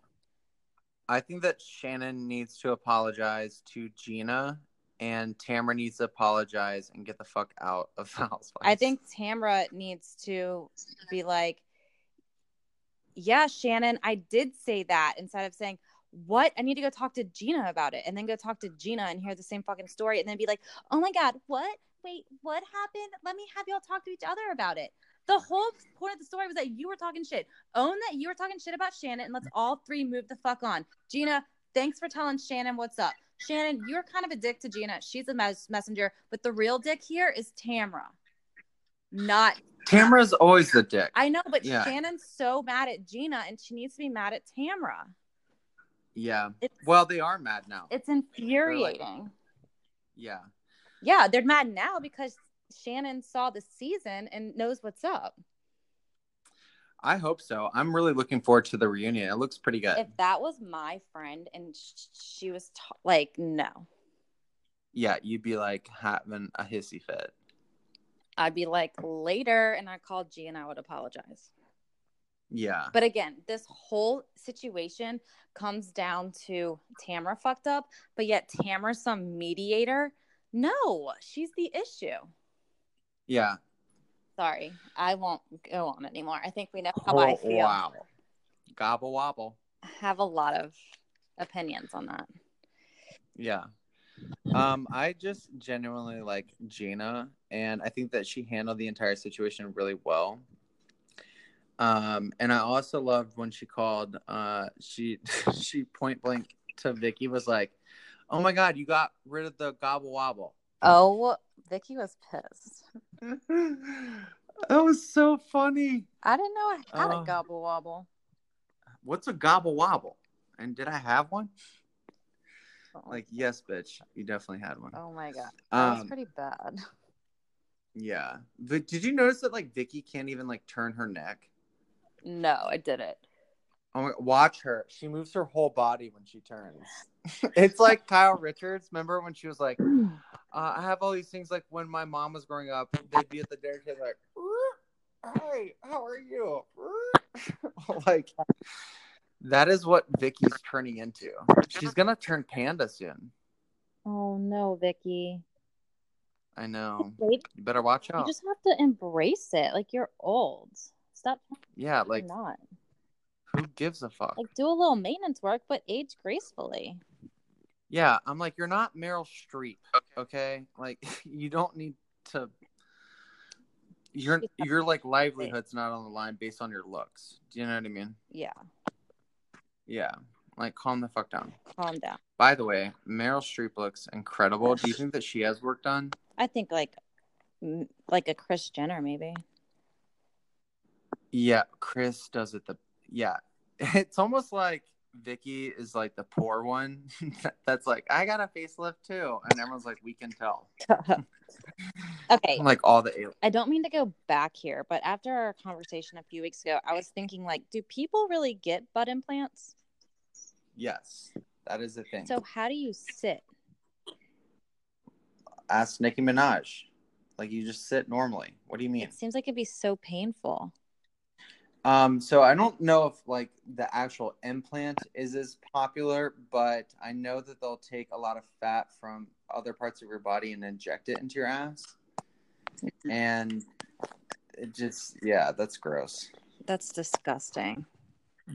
Speaker 1: I think that Shannon needs to apologize to Gina and Tamara needs to apologize and get the fuck out of the housewives.
Speaker 2: I think Tamara needs to be like, yeah, Shannon, I did say that instead of saying, what? I need to go talk to Gina about it and then go talk to Gina and hear the same fucking story and then be like, oh my God, what? Wait, what happened? Let me have y'all talk to each other about it. The whole point of the story was that you were talking shit. Own that you were talking shit about Shannon and let's all three move the fuck on. Gina, thanks for telling Shannon what's up. Shannon, you're kind of a dick to Gina. She's a mes- messenger, but the real dick here is Tamra. not
Speaker 1: Tamara's always the dick.
Speaker 2: I know, but
Speaker 1: Yeah.
Speaker 2: Shannon's so mad at Gina and she needs to be mad at Tamara.
Speaker 1: Yeah.
Speaker 2: It's,
Speaker 1: Well, they are mad now.
Speaker 2: it's infuriating.
Speaker 1: Yeah.
Speaker 2: yeah, they're mad now because Shannon saw the season and knows what's up.
Speaker 1: I hope so. I'm really looking forward to the reunion. It looks pretty good.
Speaker 2: If that was my friend and she was t- like, no,
Speaker 1: yeah, you'd be like having a hissy fit.
Speaker 2: I'd be like, later. And I'd call G and I would apologize.
Speaker 1: Yeah.
Speaker 2: But again, this whole situation comes down to Tamara fucked up, but yet Tamara's some mediator. No, she's the issue.
Speaker 1: Yeah.
Speaker 2: Sorry, I won't go on anymore. I think we know how I
Speaker 1: Oh,
Speaker 2: feel.
Speaker 1: wow. Gobble wobble.
Speaker 2: I have a lot of opinions on that.
Speaker 1: Yeah. Um, I just genuinely like Gina, and I think that she handled the entire situation really well. Um, and I also loved when she called. Uh, she she point blank to Vicki was like, "Oh my God, you got rid of the gobble wobble."
Speaker 2: Oh, Vicki was pissed.
Speaker 1: that was so funny.
Speaker 2: I didn't know I had
Speaker 1: Oh.
Speaker 2: a gobble wobble.
Speaker 1: What's a gobble wobble? And did I have one?
Speaker 2: Oh,
Speaker 1: Like, yes, bitch, you definitely had one.
Speaker 2: oh my god, that was
Speaker 1: Um,
Speaker 2: pretty bad.
Speaker 1: Yeah. But did you notice that like Vicki can't even like turn her neck?
Speaker 2: No, I didn't.
Speaker 1: Oh my, watch her. She moves her whole body when she turns. it's like Kyle Richards. Remember when she was like, uh, I have all these things like when my mom was growing up, they'd be at the dinner table like, "Hey, how are you? like that is what Vicki's turning into. She's gonna turn panda soon.
Speaker 2: Oh no, Vicky.
Speaker 1: I know. You better watch out.
Speaker 2: you just have to embrace it. Like you're old. Stop.
Speaker 1: Yeah,
Speaker 2: Like not.
Speaker 1: who gives a fuck?
Speaker 2: Like do a little maintenance work, but age gracefully.
Speaker 1: Yeah, I'm like, you're not Meryl Streep, okay? Like, you don't need to. Your your like livelihood's not on the line based on your looks. Do you know what I mean?
Speaker 2: Yeah,
Speaker 1: Yeah, like calm the fuck down.
Speaker 2: calm down.
Speaker 1: By the way, Meryl Streep looks incredible. Do you think that she has work done?
Speaker 2: I think like like a Kris Jenner maybe.
Speaker 1: Yeah, Kris does it the yeah. It's almost like Vicki is like the poor one that's like, I got a facelift too. And everyone's like, we can tell.
Speaker 2: okay,
Speaker 1: Like all the aliens.
Speaker 2: I don't mean to go back here, but after our conversation a few weeks ago, I was thinking like, do people really get butt implants?
Speaker 1: Yes, that is the thing.
Speaker 2: So how do you sit?
Speaker 1: Ask Nicki Minaj. Like you just sit normally. What do you mean?
Speaker 2: It seems like it'd be so painful.
Speaker 1: Um, so I don't know if like the actual implant is as popular, but I know that they'll take a lot of fat from other parts of your body and inject it into your ass. And it just yeah, that's gross.
Speaker 2: That's disgusting.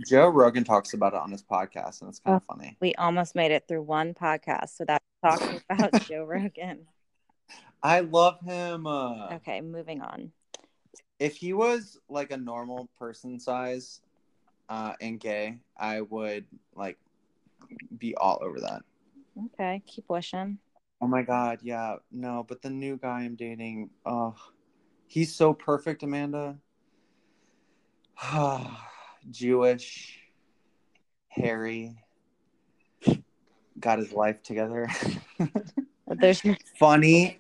Speaker 1: Joe Rogan talks about it on his podcast, and it's kind of funny.
Speaker 2: We almost made it through one podcast without talking about Joe Rogan.
Speaker 1: I love him. Uh,
Speaker 2: Okay, moving on.
Speaker 1: If he was like a normal person size uh, and gay, I would like be all over that.
Speaker 2: Okay, keep wishing.
Speaker 1: Oh my god, yeah, no, but the new guy I'm dating, oh, he's so perfect, Amanda. Jewish, hairy, got his life together.
Speaker 2: There's
Speaker 1: Funny.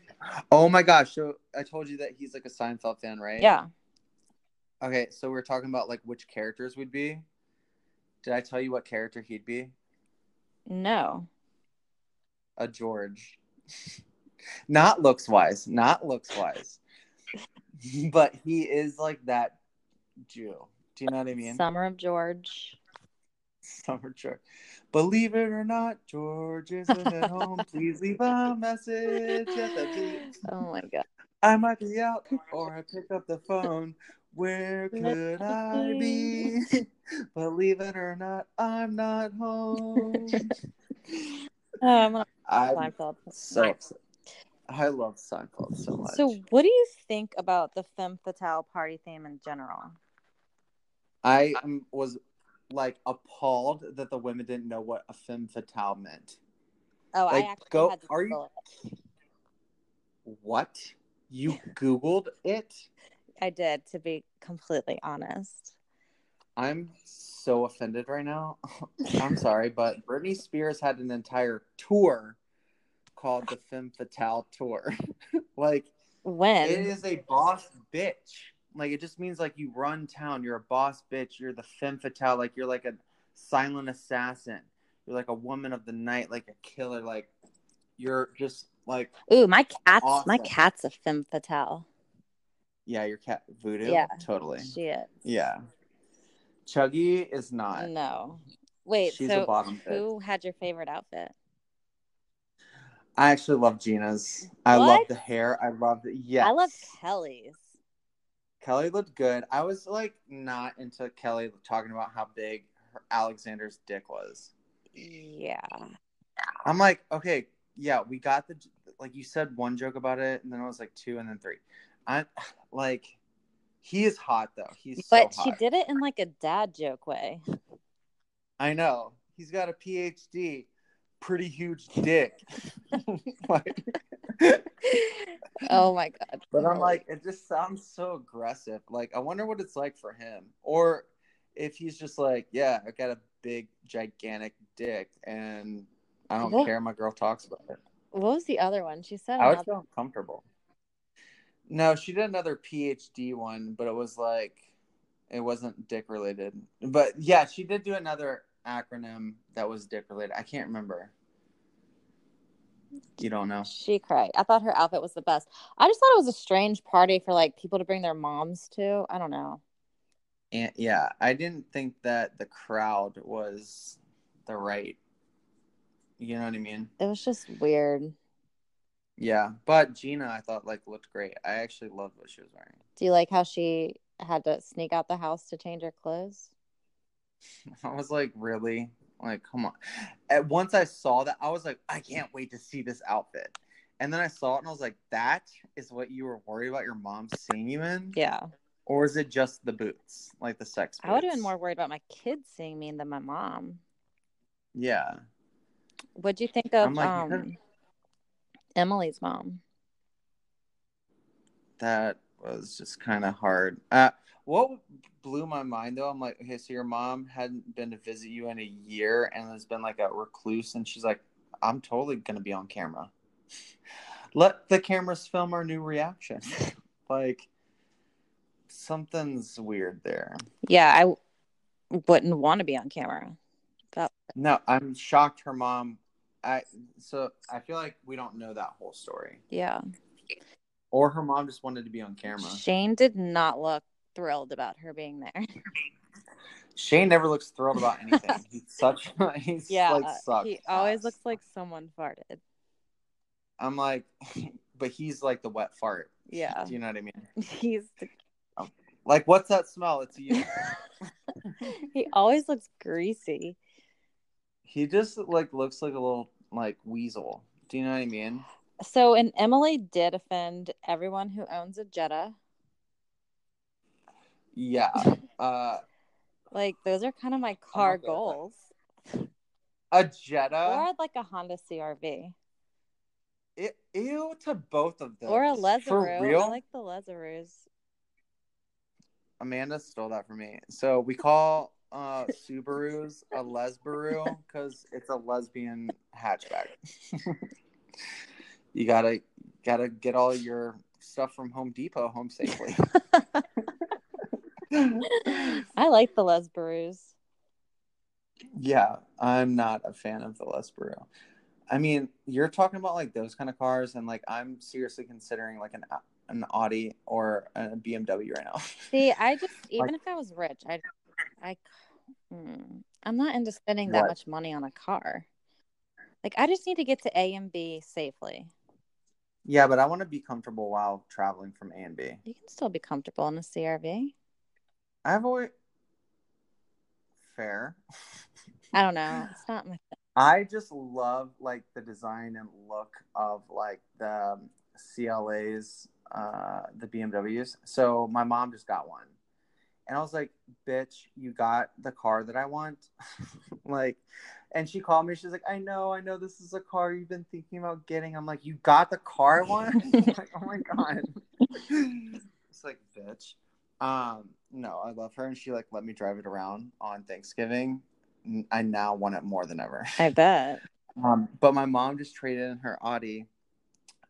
Speaker 1: Oh my gosh, so I told you that he's like a Seinfeld fan, right?
Speaker 2: yeah.
Speaker 1: Okay, so we are talking about like which characters would be. Did I tell you what character he'd be?
Speaker 2: No.
Speaker 1: A George. not looks wise, not looks wise. but he is like that Jew. Do you know what I mean?
Speaker 2: Summer of George.
Speaker 1: Summer George. Believe it or not, George isn't at home. Please leave a message at the beep.
Speaker 2: Oh my god.
Speaker 1: I might be out or I pick up the phone. Where could I be? Believe it or not, I'm not home.
Speaker 2: Um,
Speaker 1: I'm
Speaker 2: Seinfeld.
Speaker 1: so upset. I love Seinfeld so much.
Speaker 2: So, what do you think about the femme fatale party theme in general?
Speaker 1: I was like appalled that the women didn't know what a femme fatale meant.
Speaker 2: Oh,
Speaker 1: Like,
Speaker 2: I actually
Speaker 1: go-
Speaker 2: had to
Speaker 1: are you-
Speaker 2: Google it.
Speaker 1: What? You Googled it?
Speaker 2: I did, to be completely honest.
Speaker 1: I'm so offended right now. I'm sorry, but Britney Spears had an entire tour called the Femme Fatale Tour. like,
Speaker 2: When?
Speaker 1: it is a boss bitch. Like, it just means like you run town. You're a boss bitch. You're the Femme Fatale. Like, you're like a silent assassin. You're like a woman of the night, like a killer. Like, you're just like,
Speaker 2: Ooh, my cat's my cat's a femme fatale.
Speaker 1: yeah, your cat voodoo.
Speaker 2: Yeah.
Speaker 1: Totally.
Speaker 2: She is.
Speaker 1: Yeah. Chuggy is not.
Speaker 2: No. Wait,
Speaker 1: She's
Speaker 2: so
Speaker 1: a bottom bitch.
Speaker 2: who had your favorite outfit?
Speaker 1: I actually love Gina's. I
Speaker 2: What?
Speaker 1: love the hair. I love the yes.
Speaker 2: I love Kelly's.
Speaker 1: Kelly looked good. I was like not into Kelly talking about how big her Alexander's dick was.
Speaker 2: Yeah.
Speaker 1: I'm like, okay, yeah, we got the like you said one joke about it, and then it was like two, and then three. I like he is hot though. He's
Speaker 2: But
Speaker 1: so
Speaker 2: she did it in like a dad joke way.
Speaker 1: I know. He's got a PhD. Pretty huge dick. like,
Speaker 2: oh my god.
Speaker 1: But I'm like, it just sounds so aggressive. Like, I wonder what it's like for him, or if he's just like, yeah, I've got a big, gigantic dick, and I don't
Speaker 2: Well-
Speaker 1: care. My girl talks about it.
Speaker 2: what was the other one? She said
Speaker 1: I would
Speaker 2: another.
Speaker 1: feel uncomfortable. No, she did another PhD one, but it was like, it wasn't dick related. But yeah, she did do another acronym that was dick related. I can't remember. You don't know.
Speaker 2: She cried. I thought her outfit was the best. I just thought it was a strange party for like people to bring their moms to. I don't know.
Speaker 1: And yeah, I didn't think that the crowd was the right. You know what I mean?
Speaker 2: It was just weird.
Speaker 1: Yeah, but Gina, I thought like looked great. I actually loved what she was wearing.
Speaker 2: Do you like how she had to sneak out the house to change her clothes?
Speaker 1: I was like, really? Like, come on. At once I saw that, I was like, I can't wait to see this outfit. And then I saw it and I was like, that is what you were worried about your mom seeing you in?
Speaker 2: Yeah.
Speaker 1: Or is it just the boots, like the sex boots?
Speaker 2: I would have been more worried about my kids seeing me than my mom.
Speaker 1: Yeah.
Speaker 2: What'd you think of
Speaker 1: like,
Speaker 2: um, Emily's mom?
Speaker 1: That was just kind of hard. Uh, what blew my mind though, I'm like, okay, so your mom hadn't been to visit you in a year and has been like a recluse, and she's like, I'm totally gonna be on camera. Let the cameras film our new reaction. like, something's weird there.
Speaker 2: Yeah, I wouldn't want to be on camera.
Speaker 1: No, I'm shocked her mom. I so I feel like we don't know that whole story,
Speaker 2: Yeah.
Speaker 1: or her mom just wanted to be on camera.
Speaker 2: Shane did not look thrilled about her being there.
Speaker 1: Shane never looks thrilled about anything. he's such he's
Speaker 2: Yeah.
Speaker 1: like uh, sucks.
Speaker 2: he always looks like someone farted.
Speaker 1: I'm like, but he's like the wet fart.
Speaker 2: Yeah.
Speaker 1: Do you know what I mean?
Speaker 2: He's oh,
Speaker 1: Like, what's that smell? It's you.
Speaker 2: he always looks greasy.
Speaker 1: he just like looks like a little like weasel. Do you know what I mean?
Speaker 2: So, and Emily did offend everyone who owns a Jetta.
Speaker 1: Yeah. Uh,
Speaker 2: Like, those are kind of my car goals.
Speaker 1: a Jetta.
Speaker 2: or like a Honda CRV.
Speaker 1: E- ew to both of them.
Speaker 2: Or a
Speaker 1: For real?
Speaker 2: I like the Lezarus.
Speaker 1: Amanda stole that from me. So we call uh Subarus a Lesbaru because it's a lesbian hatchback. you gotta gotta get all your stuff from Home Depot home safely.
Speaker 2: I like the Lesbarus.
Speaker 1: yeah, I'm not a fan of the Lesbaru. I mean, you're talking about like those kind of cars, and like I'm seriously considering like an an Audi or a BMW right now.
Speaker 2: See, I just even
Speaker 1: Like-
Speaker 2: if I was rich, I, I, mm, I'm not into spending that
Speaker 1: What?
Speaker 2: much money on a car. Like I just need to get to A and B safely.
Speaker 1: yeah, but I want to be comfortable while traveling from A and B.
Speaker 2: You can still be comfortable in a CRV.
Speaker 1: I've always fair.
Speaker 2: I don't know. It's not my.
Speaker 1: I just love like the design and look of like the um, CLAs, uh, the BMWs. So my mom just got one, and I was like, "Bitch, you got the car that I want." like, and she called me. She's like, "I know, I know, this is a car you've been thinking about getting." I'm like, "You got the car I want?" like, oh my god. it's like, bitch. Um, no, I love her, and she like let me drive it around on Thanksgiving. I now want it more than ever.
Speaker 2: I bet.
Speaker 1: Um, but my mom just traded in her Audi,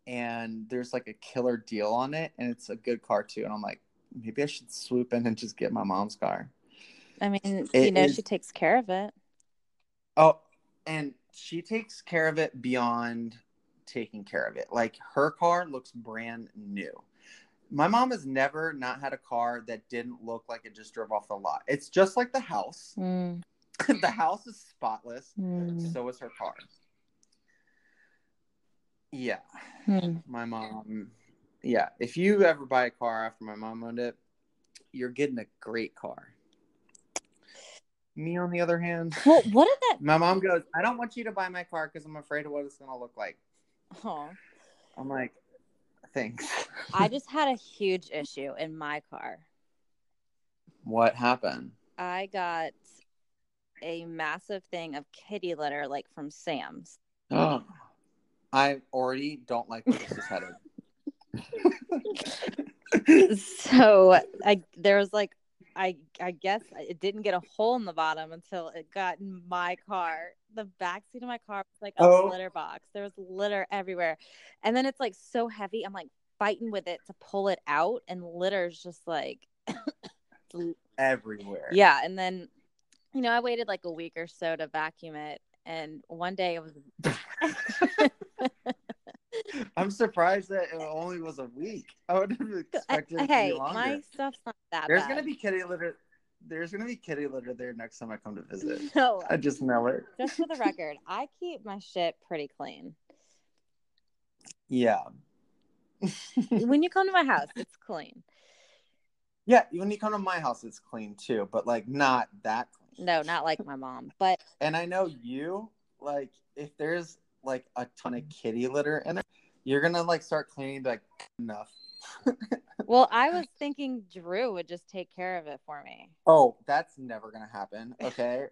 Speaker 1: and there's like a killer deal on it, and it's a good car too. And I'm like, maybe I should swoop in and just get my mom's car.
Speaker 2: I mean, you know,
Speaker 1: is-
Speaker 2: she takes care of it.
Speaker 1: Oh, and she takes care of it beyond taking care of it. Like her car looks brand new. My mom has never not had a car that didn't look like it just drove off the lot. It's just like the house.
Speaker 2: Mm,
Speaker 1: the house is spotless.
Speaker 2: mm,
Speaker 1: So is her car. Yeah.
Speaker 2: mm.
Speaker 1: my mom yeah if you ever buy a car after my mom owned it you're getting a great car me on the other hand
Speaker 2: Well, what did that?
Speaker 1: my mom goes i don't want you to buy my car because i'm afraid of what it's going to look like
Speaker 2: Oh,
Speaker 1: i'm like thanks
Speaker 2: I just had a huge issue in my car.
Speaker 1: what happened
Speaker 2: I got a massive thing of kitty litter, like from Sam's.
Speaker 1: i already don't like where this is headed
Speaker 2: so I there was like I I guess it didn't get a hole in the bottom until it got in my car. The back seat of my car was like a
Speaker 1: Oh.
Speaker 2: litter box. There was litter everywhere. And then it's like so heavy. I'm like fighting with it to pull it out and litter's just like
Speaker 1: everywhere
Speaker 2: Yeah, and then you know, I waited like a week or so to vacuum it and one day it was
Speaker 1: i'm surprised that it only was a week i would have expected it to
Speaker 2: hey,
Speaker 1: be longer
Speaker 2: my stuff's not that
Speaker 1: There's
Speaker 2: bad.
Speaker 1: gonna be kitty litter. There's gonna be kitty litter there next time I come to visit.
Speaker 2: no,
Speaker 1: I just know it.
Speaker 2: just for the record, I keep my shit pretty clean.
Speaker 1: Yeah,
Speaker 2: when you come to my house, it's clean.
Speaker 1: yeah. When you come to my house, it's clean too, but like not that clean.
Speaker 2: No, not like my mom, but
Speaker 1: And I know you, like, if there's like a ton of kitty litter in it, you're gonna like start cleaning like enough.
Speaker 2: well, I was thinking Drew would just take care of it for me.
Speaker 1: Oh, that's never gonna happen. Okay.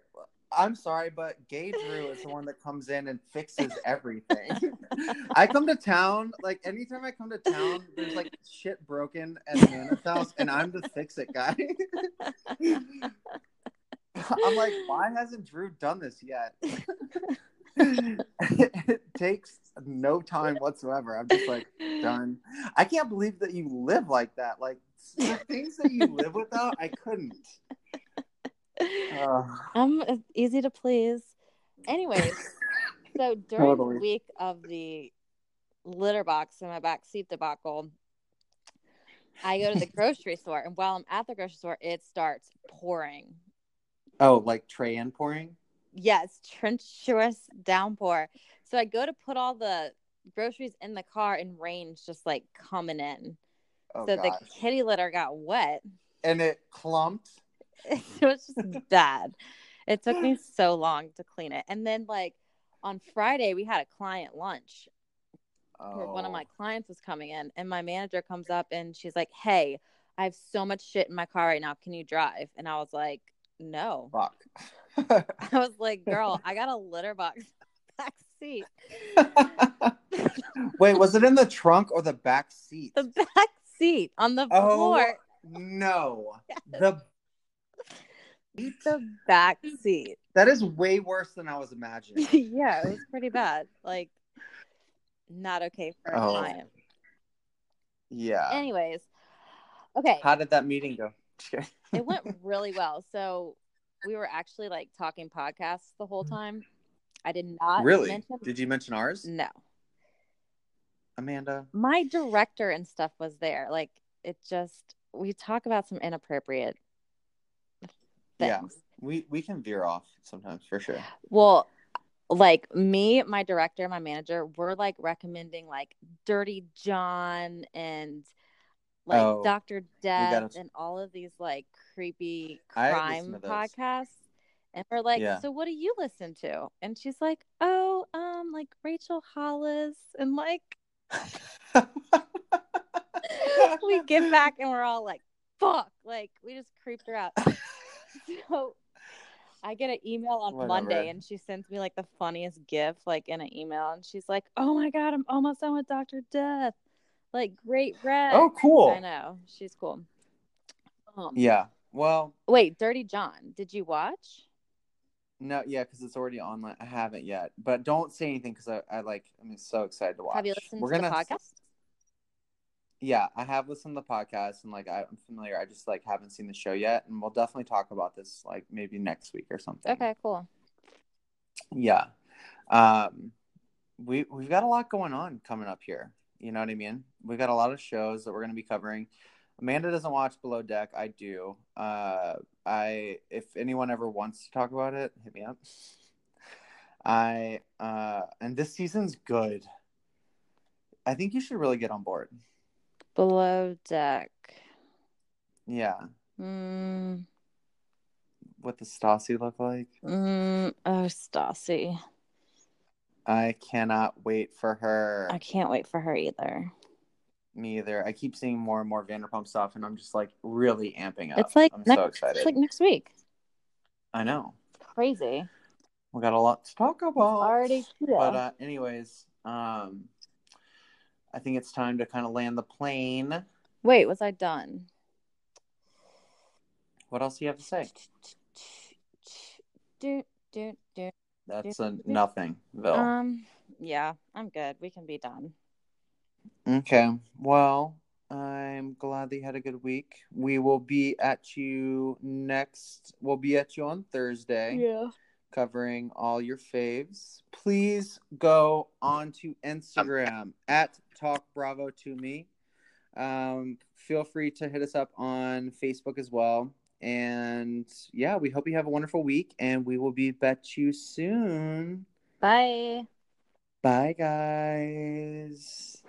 Speaker 1: I'm sorry, but Gay Drew is the one that comes in and fixes everything. I come to town, like anytime I come to town, there's like shit broken at Amanda's house, and I'm the fix it guy. I'm like, why hasn't Drew done this yet? it takes no time whatsoever. I'm just like, done. I can't believe that you live like that. Like the things that you live without, I couldn't. Uh,
Speaker 2: I'm easy to please. Anyways, so during
Speaker 1: Totally.
Speaker 2: the week of the litter box in my back seat debacle, I go to the grocery store, and while I'm at the grocery store, it starts pouring.
Speaker 1: oh, like tray and pouring?
Speaker 2: Yes, treacherous downpour. So I go to put all the groceries in the car, and rain's just like coming in.
Speaker 1: Oh,
Speaker 2: so
Speaker 1: gosh.
Speaker 2: the kitty litter got wet.
Speaker 1: and it clumped.
Speaker 2: it was just bad. It took me so long to clean it. And then like on Friday we had a client lunch where one of
Speaker 1: Oh,
Speaker 2: my clients was coming in and my manager comes up and she's like, "Hey, I have so much shit in my car right now. Can you drive?" And I was like, "No."
Speaker 1: fuck.
Speaker 2: I was like, "Girl, I got a litter box back seat."
Speaker 1: Wait, was it in the trunk or the back seat?
Speaker 2: The back seat on the
Speaker 1: Oh,
Speaker 2: floor.
Speaker 1: no. The
Speaker 2: The back seat.
Speaker 1: that is way worse than I was imagining.
Speaker 2: yeah, it was pretty bad. Like not okay for a
Speaker 1: Oh.
Speaker 2: client.
Speaker 1: Yeah.
Speaker 2: Anyways, okay,
Speaker 1: How did that meeting go?
Speaker 2: It went really well. So we were actually like talking podcasts the whole mm-hmm. time. I did not
Speaker 1: really?
Speaker 2: mention
Speaker 1: Did you mention ours,
Speaker 2: no.
Speaker 1: Amanda?
Speaker 2: My director and stuff was there. Like it just we talk about some inappropriate things. Yeah.
Speaker 1: We we can veer off sometimes for sure.
Speaker 2: Well, like me, my director, my manager, we're like recommending like Dirty John and like
Speaker 1: Oh,
Speaker 2: Dr. Death and all of these like creepy crime
Speaker 1: listen to those.
Speaker 2: podcasts. And we're like,
Speaker 1: Yeah.
Speaker 2: so what do you listen to? And she's like, oh, um, like Rachel Hollis. And like, we get back and we're all like, fuck. Like, we just creeped her out. so I get an email on
Speaker 1: Whatever.
Speaker 2: Monday and she sends me like the funniest gif, like in an email. And she's like, oh my God, I'm almost done with Dr. Death. Like, great red.
Speaker 1: oh, cool.
Speaker 2: I know. She's cool. Um,
Speaker 1: Yeah. Well,
Speaker 2: Wait, Dirty John, did you watch?
Speaker 1: no, yeah, because it's already online. I haven't yet, but don't say anything because I, I like. I'm so excited to watch.
Speaker 2: Have you listened
Speaker 1: We're
Speaker 2: to
Speaker 1: gonna,
Speaker 2: the podcast?
Speaker 1: Yeah, I have listened to the podcast and like I'm familiar. I just like haven't seen the show yet, and we'll definitely talk about this like maybe next week or something.
Speaker 2: Okay, cool.
Speaker 1: Yeah. Um, we we've got a lot going on coming up here. You know what I mean? We've got a lot of shows that we're going to be covering. Amanda doesn't watch Below Deck. I do. Uh, I if anyone ever wants to talk about it, hit me up. I uh, and this season's good. I think you should really get on board.
Speaker 2: Below deck.
Speaker 1: Yeah.
Speaker 2: Mm,
Speaker 1: What does Stassi look like?
Speaker 2: mm, oh, Stassi.
Speaker 1: I cannot wait for her.
Speaker 2: I can't wait for her either.
Speaker 1: Me either. I keep seeing more and more Vanderpump stuff, and I'm just like really amping up.
Speaker 2: It's like
Speaker 1: I'm
Speaker 2: next,
Speaker 1: so excited.
Speaker 2: It's like next week.
Speaker 1: I know.
Speaker 2: Crazy.
Speaker 1: We got a lot to talk about.
Speaker 2: Already here.
Speaker 1: But uh, anyways, um, I think it's time to kind of land the plane.
Speaker 2: Wait, was I done?
Speaker 1: What else do you have to say?
Speaker 2: Do, do, do.
Speaker 1: That's a nothing, Bill.
Speaker 2: Um, yeah, I'm good. We can be done.
Speaker 1: okay. Well, I'm glad that you had a good week. We will be at you next. We'll be at you on Thursday.
Speaker 2: Yeah.
Speaker 1: covering all your faves. Please go on to Instagram at Talk Bravo to me. Um, feel free to hit us up on Facebook as well. And yeah, we hope you have a wonderful week, and we will be bet you soon.
Speaker 2: Bye.
Speaker 1: Bye, guys.